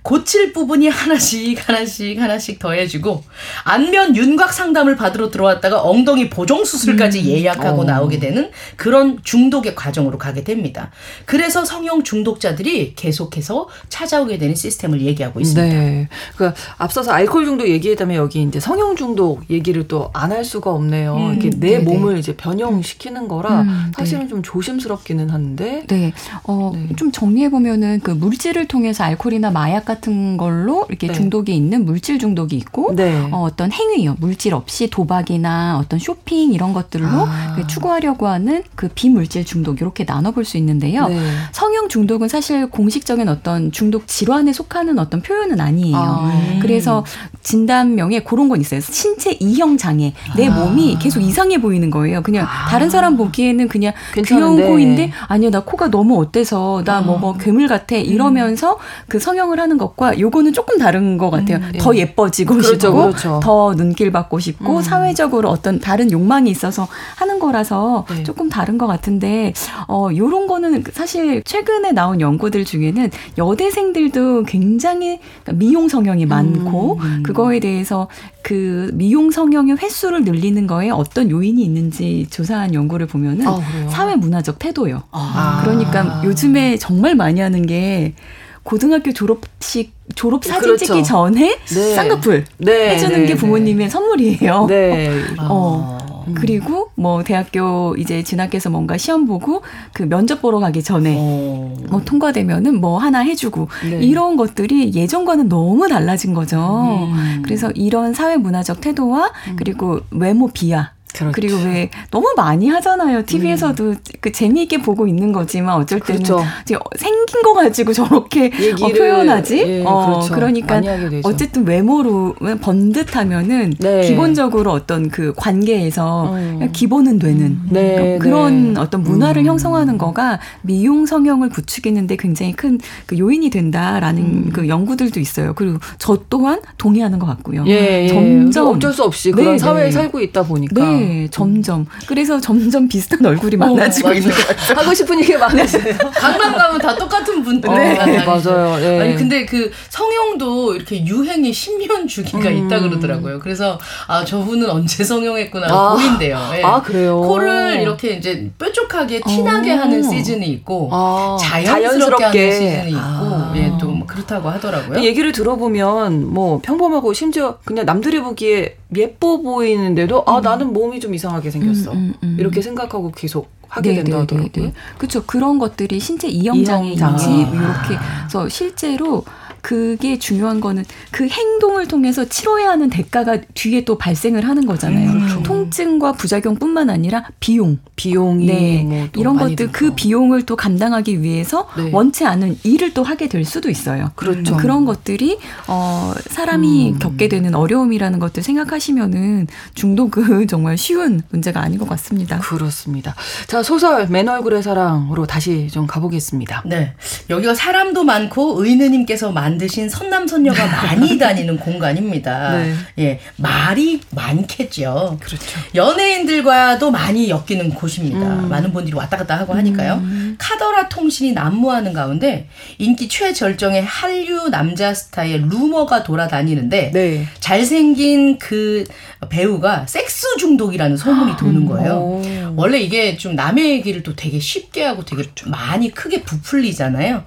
[SPEAKER 3] 고칠 부분이 하나씩 하나씩 하나씩 더해지고 안면 윤곽 상담을 받으러 들어왔다가 엉덩이 보정 수술까지 음. 예약하고 어. 나오게 되는 그런 중독의 과정으로 가게 됩니다. 그래서 성형 중독자들이 계속해서 찾아오게 되는 시스템을 얘기하고 있습니다. 네.
[SPEAKER 6] 그러니까 앞서서 알코올 중독 얘기했다면 여기 이제 성형 중독 얘기를 또 안 할 수가 없네요. 음. 이렇게 내 네네. 몸을 이제 변형시키는 거라 음. 사실은 네. 좀 조심스럽기는 한데.
[SPEAKER 4] 네. 어, 네. 좀 정리해 보면은 그 물질을 통해서 알코올이나 마약 같은 같은 걸로 이렇게 네. 중독이 있는 물질 중독이 있고 네. 어, 떤 행위요 물질 없이 도박이나 어떤 쇼핑 이런 것들로 아. 그 추구하려고 하는 그 비물질 중독 이렇게 나눠볼 수 있는데요. 네. 성형 중독은 사실 공식적인 어떤 중독 질환에 속하는 어떤 표현은 아니에요. 아. 음. 그래서 진단명에 그런 건 있어요. 신체 이형 장애. 내 아. 몸이 계속 이상해 보이는 거예요. 그냥 아. 다른 사람 보기에는 그냥 괜찮은데. 귀여운 코인데 아니야 나 코가 너무 어때서 나뭐 뭐 괴물 같아 이러면서 음. 그 성형을 하는 것과 요거는 조금 다른 것 같아요. 음, 네. 더 예뻐지고 그렇죠, 싶고 그렇죠. 더 눈길 받고 싶고 음. 사회적으로 어떤 다른 욕망이 있어서 하는 거라서 네. 조금 다른 것 같은데 어 요런 거는 사실 최근에 나온 연구들 중에는 여대생들도 굉장히 미용 성형이 많고 음. 그 그거에 대해서 그 미용 성형의 횟수를 늘리는 거에 어떤 요인이 있는지 조사한 연구를 보면은 아, 사회 문화적 태도요. 아. 그러니까 요즘에 정말 많이 하는 게 고등학교 졸업식 졸업 사진 그렇죠. 찍기 전에 네. 쌍꺼풀 네. 해주는 네. 게 부모님의 선물이에요. 네. 어. 음. 그리고 뭐 대학교 이제 진학해서 뭔가 시험 보고 그 면접 보러 가기 전에 어. 뭐 통과되면은 뭐 하나 해주고 네. 이런 것들이 예전과는 너무 달라진 거죠. 음. 그래서 이런 사회 문화적 태도와 음. 그리고 외모 비하 그렇죠. 그리고 왜 너무 많이 하잖아요. TV에서도 음. 그 재미있게 보고 있는 거지만 어쩔 때는 그렇죠. 생긴 거 가지고 저렇게 어, 표현하지. 예, 어, 그렇죠. 그러니까 어쨌든 외모로 번듯하면은 네. 기본적으로 어떤 그 관계에서 음. 기본은 되는 음. 네, 그런 네. 어떤 문화를 음. 형성하는 거가 미용 성형을 부추기는데 굉장히 큰 그 요인이 된다라는 음. 그 연구들도 있어요. 그리고 저 또한 동의하는 것 같고요.
[SPEAKER 6] 예, 예. 점점 어쩔 수 없이 그런 네, 사회에 네. 살고 있다 보니까.
[SPEAKER 4] 네. 네, 점점. 그래서 점점 비슷한 얼굴이 많아지고 어, 있는 것 같아요.
[SPEAKER 6] 하고 싶은 얘기 많으세요.
[SPEAKER 3] 강남 가면 다 똑같은 분들.
[SPEAKER 6] 네, 맞아요. 네.
[SPEAKER 3] 아니 근데 그 성형도 이렇게 유행이 10년 주기가 음. 있다 그러더라고요. 그래서 아 저분은 언제 성형했구나 아. 보인대요. 네.
[SPEAKER 6] 아 그래요.
[SPEAKER 3] 코를 이렇게 이제 뾰족하게 티나게 아. 하는 시즌이 있고 아. 자연스럽게, 자연스럽게, 하는 시즌이 있고 아. 예, 또 뭐 그렇다고 하더라고요.
[SPEAKER 6] 얘기를 들어보면 뭐 평범하고 심지어 그냥 남들이 보기에 예뻐 보이는데도 아 음. 나는 몸이 좀 이상하게 생겼어 음, 음, 음. 이렇게 생각하고 계속 하게 네, 된다 하더라고요. 네, 네,
[SPEAKER 4] 그렇죠. 그런 것들이 신체 이형장애인지 이렇게 그래서 실제로 그게 중요한 거는 그 행동을 통해서 치러야 하는 대가가 뒤에 또 발생을 하는 거잖아요. 음, 그렇죠. 통증과 부작용뿐만 아니라 비용,
[SPEAKER 6] 비용이 네. 뭐
[SPEAKER 4] 이런 것들. 그 비용을 또 감당하기 위해서 네. 원치 않은 일을 또 하게 될 수도 있어요. 그렇죠. 그런 것들이 어 사람이 음. 겪게 되는 어려움이라는 것들 생각하시면은 중독은 정말 쉬운 문제가 아닌 것 같습니다.
[SPEAKER 6] 그렇습니다. 자 소설 맨 얼굴의 사랑으로 다시 좀 가보겠습니다.
[SPEAKER 3] 네, 여기가 사람도 많고 의느님께서 만 만드신 선남선녀가 많이 다니는 공간입니다. 네. 예, 말이 많겠죠.
[SPEAKER 6] 그렇죠.
[SPEAKER 3] 연예인들과도 많이 엮이는 곳입니다. 음. 많은 분들이 왔다 갔다 하고 하니까요. 음. 카더라 통신이 난무하는 가운데 인기 최절정의 한류 남자 스타의 루머가 돌아다니는데 네. 잘생긴 그 배우가 섹스 중독이라는 소문이 도는 거예요. 오. 원래 이게 좀 남의 얘기를 또 되게 쉽게 하고 되게 그렇죠. 많이 크게 부풀리잖아요.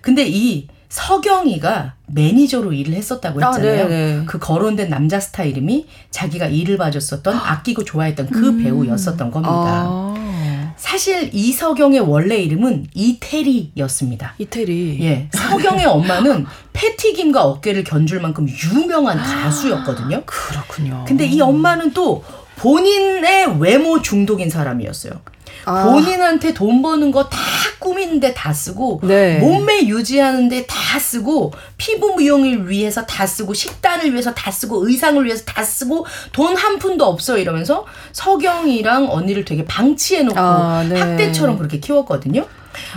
[SPEAKER 3] 근데 이 서경이가 매니저로 일을 했었다고 아, 했잖아요. 아, 그 거론된 남자 스타 이름이 자기가 일을 봐줬었던 아끼고 좋아했던 그 음. 배우였었던 겁니다. 아. 사실 이서경의 원래 이름은 이태리였습니다.
[SPEAKER 6] 이태리.
[SPEAKER 3] 예. 서경의 엄마는 패티김과 어깨를 견줄 만큼 유명한 가수였거든요.
[SPEAKER 6] 그렇군요.
[SPEAKER 3] 근데 이 엄마는 또 본인의 외모 중독인 사람이었어요. 아. 본인한테 돈 버는 거 다 꾸미는데 다 쓰고 네. 몸매 유지하는데 다 쓰고 피부 미용을 위해서 다 쓰고 식단을 위해서 다 쓰고 의상을 위해서 다 쓰고 돈 한 푼도 없어 이러면서 서경이랑 언니를 되게 방치해놓고 아, 네. 학대처럼 그렇게 키웠거든요.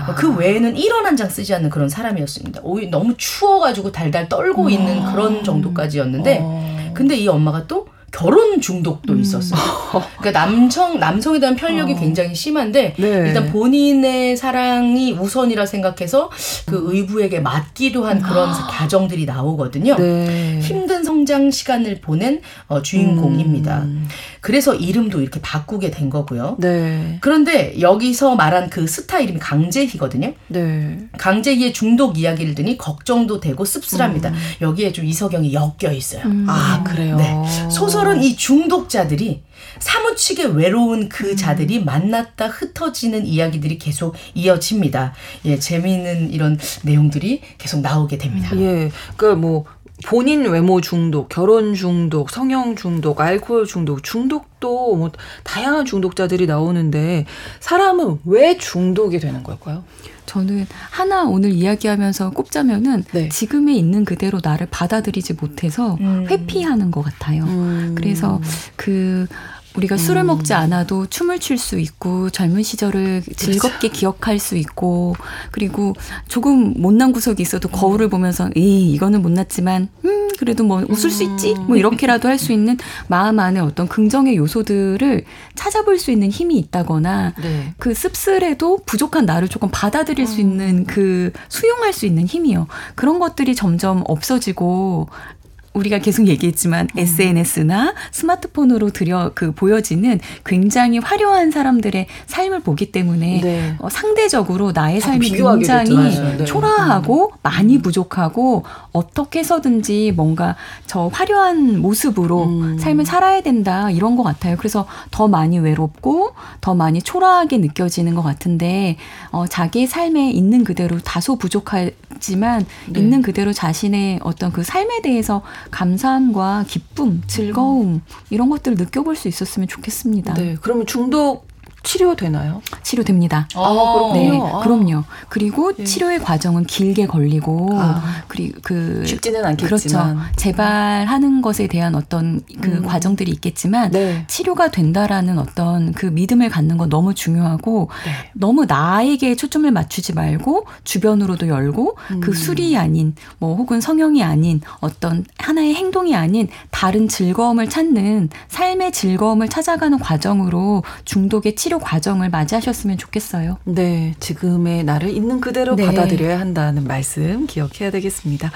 [SPEAKER 3] 아. 그 외에는 1원 한 장 쓰지 않는 그런 사람이었습니다. 오히 너무 추워가지고 달달 떨고 있는 아. 그런 정도까지였는데, 어. 근데 이 엄마가 또 결혼 중독도 음. 있었어요. 그러니까 남성 남성에 대한 편력이 어. 굉장히 심한데 네. 일단 본인의 사랑이 우선이라 생각해서 그 의부에게 맞기도 한 그런 아. 과정들이 나오거든요. 네. 힘든 성장 시간을 보낸 어, 주인공입니다. 음. 그래서 이름도 이렇게 바꾸게 된 거고요. 네. 그런데 여기서 말한 그 스타 이름이 강재희거든요. 네. 강재희의 중독 이야기를 듣니 걱정도 되고 씁쓸합니다. 음. 여기에 좀 이서경이 엮여 있어요.
[SPEAKER 1] 음. 아 그래요. 네.
[SPEAKER 3] 소설은 이 중독자들이 사무치게 외로운 그 음. 자들이 만났다 흩어지는 이야기들이 계속 이어집니다. 예, 재미있는 이런 내용들이 계속 나오게 됩니다.
[SPEAKER 1] 예, 그러니까 뭐 본인 외모 중독, 결혼 중독, 성형 중독, 알코올 중독, 중독도 뭐 다양한 중독자들이 나오는데 사람은 왜 중독이 되는 걸까요?
[SPEAKER 4] 저는 하나 오늘 이야기하면서 꼽자면은 네. 지금에 있는 그대로 나를 받아들이지 못해서 음. 회피하는 것 같아요. 음. 그래서 그 우리가 음. 술을 먹지 않아도 춤을 출 수 있고 젊은 시절을 즐겁게 그렇죠. 기억할 수 있고 그리고 조금 못난 구석이 있어도 거울을 보면서 이 이거는 못났지만 음 그래도 뭐 웃을 수 있지 뭐 이렇게라도 할 수 있는 마음 안에 어떤 긍정의 요소들을 찾아볼 수 있는 힘이 있다거나 네. 그 씁쓸해도 부족한 나를 조금 받아들일 수 있는 그 수용할 수 있는 힘이요 그런 것들이 점점 없어지고 우리가 계속 얘기했지만 음. SNS나 스마트폰으로 들여 그 보여지는 굉장히 화려한 사람들의 삶을 보기 때문에 네. 어, 상대적으로 나의 삶이 굉장히 네. 초라하고 음. 많이 부족하고 어떻게 해서든지 뭔가 저 화려한 모습으로 음. 삶을 살아야 된다 이런 것 같아요. 그래서 더 많이 외롭고 더 많이 초라하게 느껴지는 것 같은데 어, 자기의 삶에 있는 그대로 다소 부족하지만 네. 있는 그대로 자신의 어떤 그 삶에 대해서 감사함과 기쁨, 즐거움 이런 것들을 느껴볼 수 있었으면 좋겠습니다.
[SPEAKER 1] 네, 그러면 중독 치료되나요?
[SPEAKER 4] 치료됩니다.
[SPEAKER 1] 아, 그렇군요.
[SPEAKER 4] 네, 아. 그럼요. 그리고 예. 치료의 과정은 길게 걸리고 아.
[SPEAKER 1] 그리고 그 쉽지는 않겠지만
[SPEAKER 4] 그렇죠. 재발하는 것에 대한 어떤 그 음. 과정들이 있겠지만 네. 치료가 된다라는 어떤 그 믿음을 갖는 건 너무 중요하고 네. 너무 나에게 초점을 맞추지 말고 주변으로도 열고 그 음. 그 술이 아닌 뭐 혹은 성형이 아닌 어떤 하나의 행동이 아닌 다른 즐거움을 찾는 삶의 즐거움을 찾아가는 과정으로 중독의 치료 치료 과정을 맞이하셨으면 좋겠어요.
[SPEAKER 1] 네, 지금의 나를 있는 그대로 네. 받아들여야 한다는 말씀 기억해야 되겠습니다.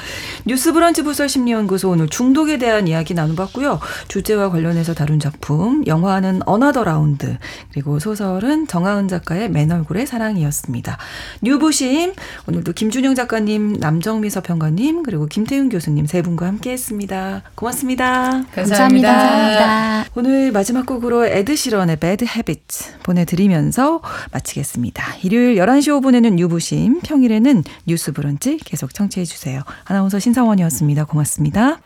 [SPEAKER 1] 뉴스브런치 부설 심리연구소 오늘 중독에 대한 이야기 나눠봤고요. 주제와 관련해서 다룬 작품 영화는 Another Round 그리고 소설은 정하은 작가의 맨 얼굴의 사랑이었습니다. 뉴부심 오늘도 김준영 작가님, 남정미 서평가님 그리고 김태윤 교수님 세 분과 함께했습니다. 고맙습니다.
[SPEAKER 3] 감사합니다. 감사합니다.
[SPEAKER 1] 오늘 마지막 곡으로 에드시런의 Bad Habits 보내드리면서 마치겠습니다. 일요일 11시 5분에는 유부심, 평일에는 뉴스 브런치 계속 청취해 주세요. 아나운서 신성원이었습니다. 고맙습니다.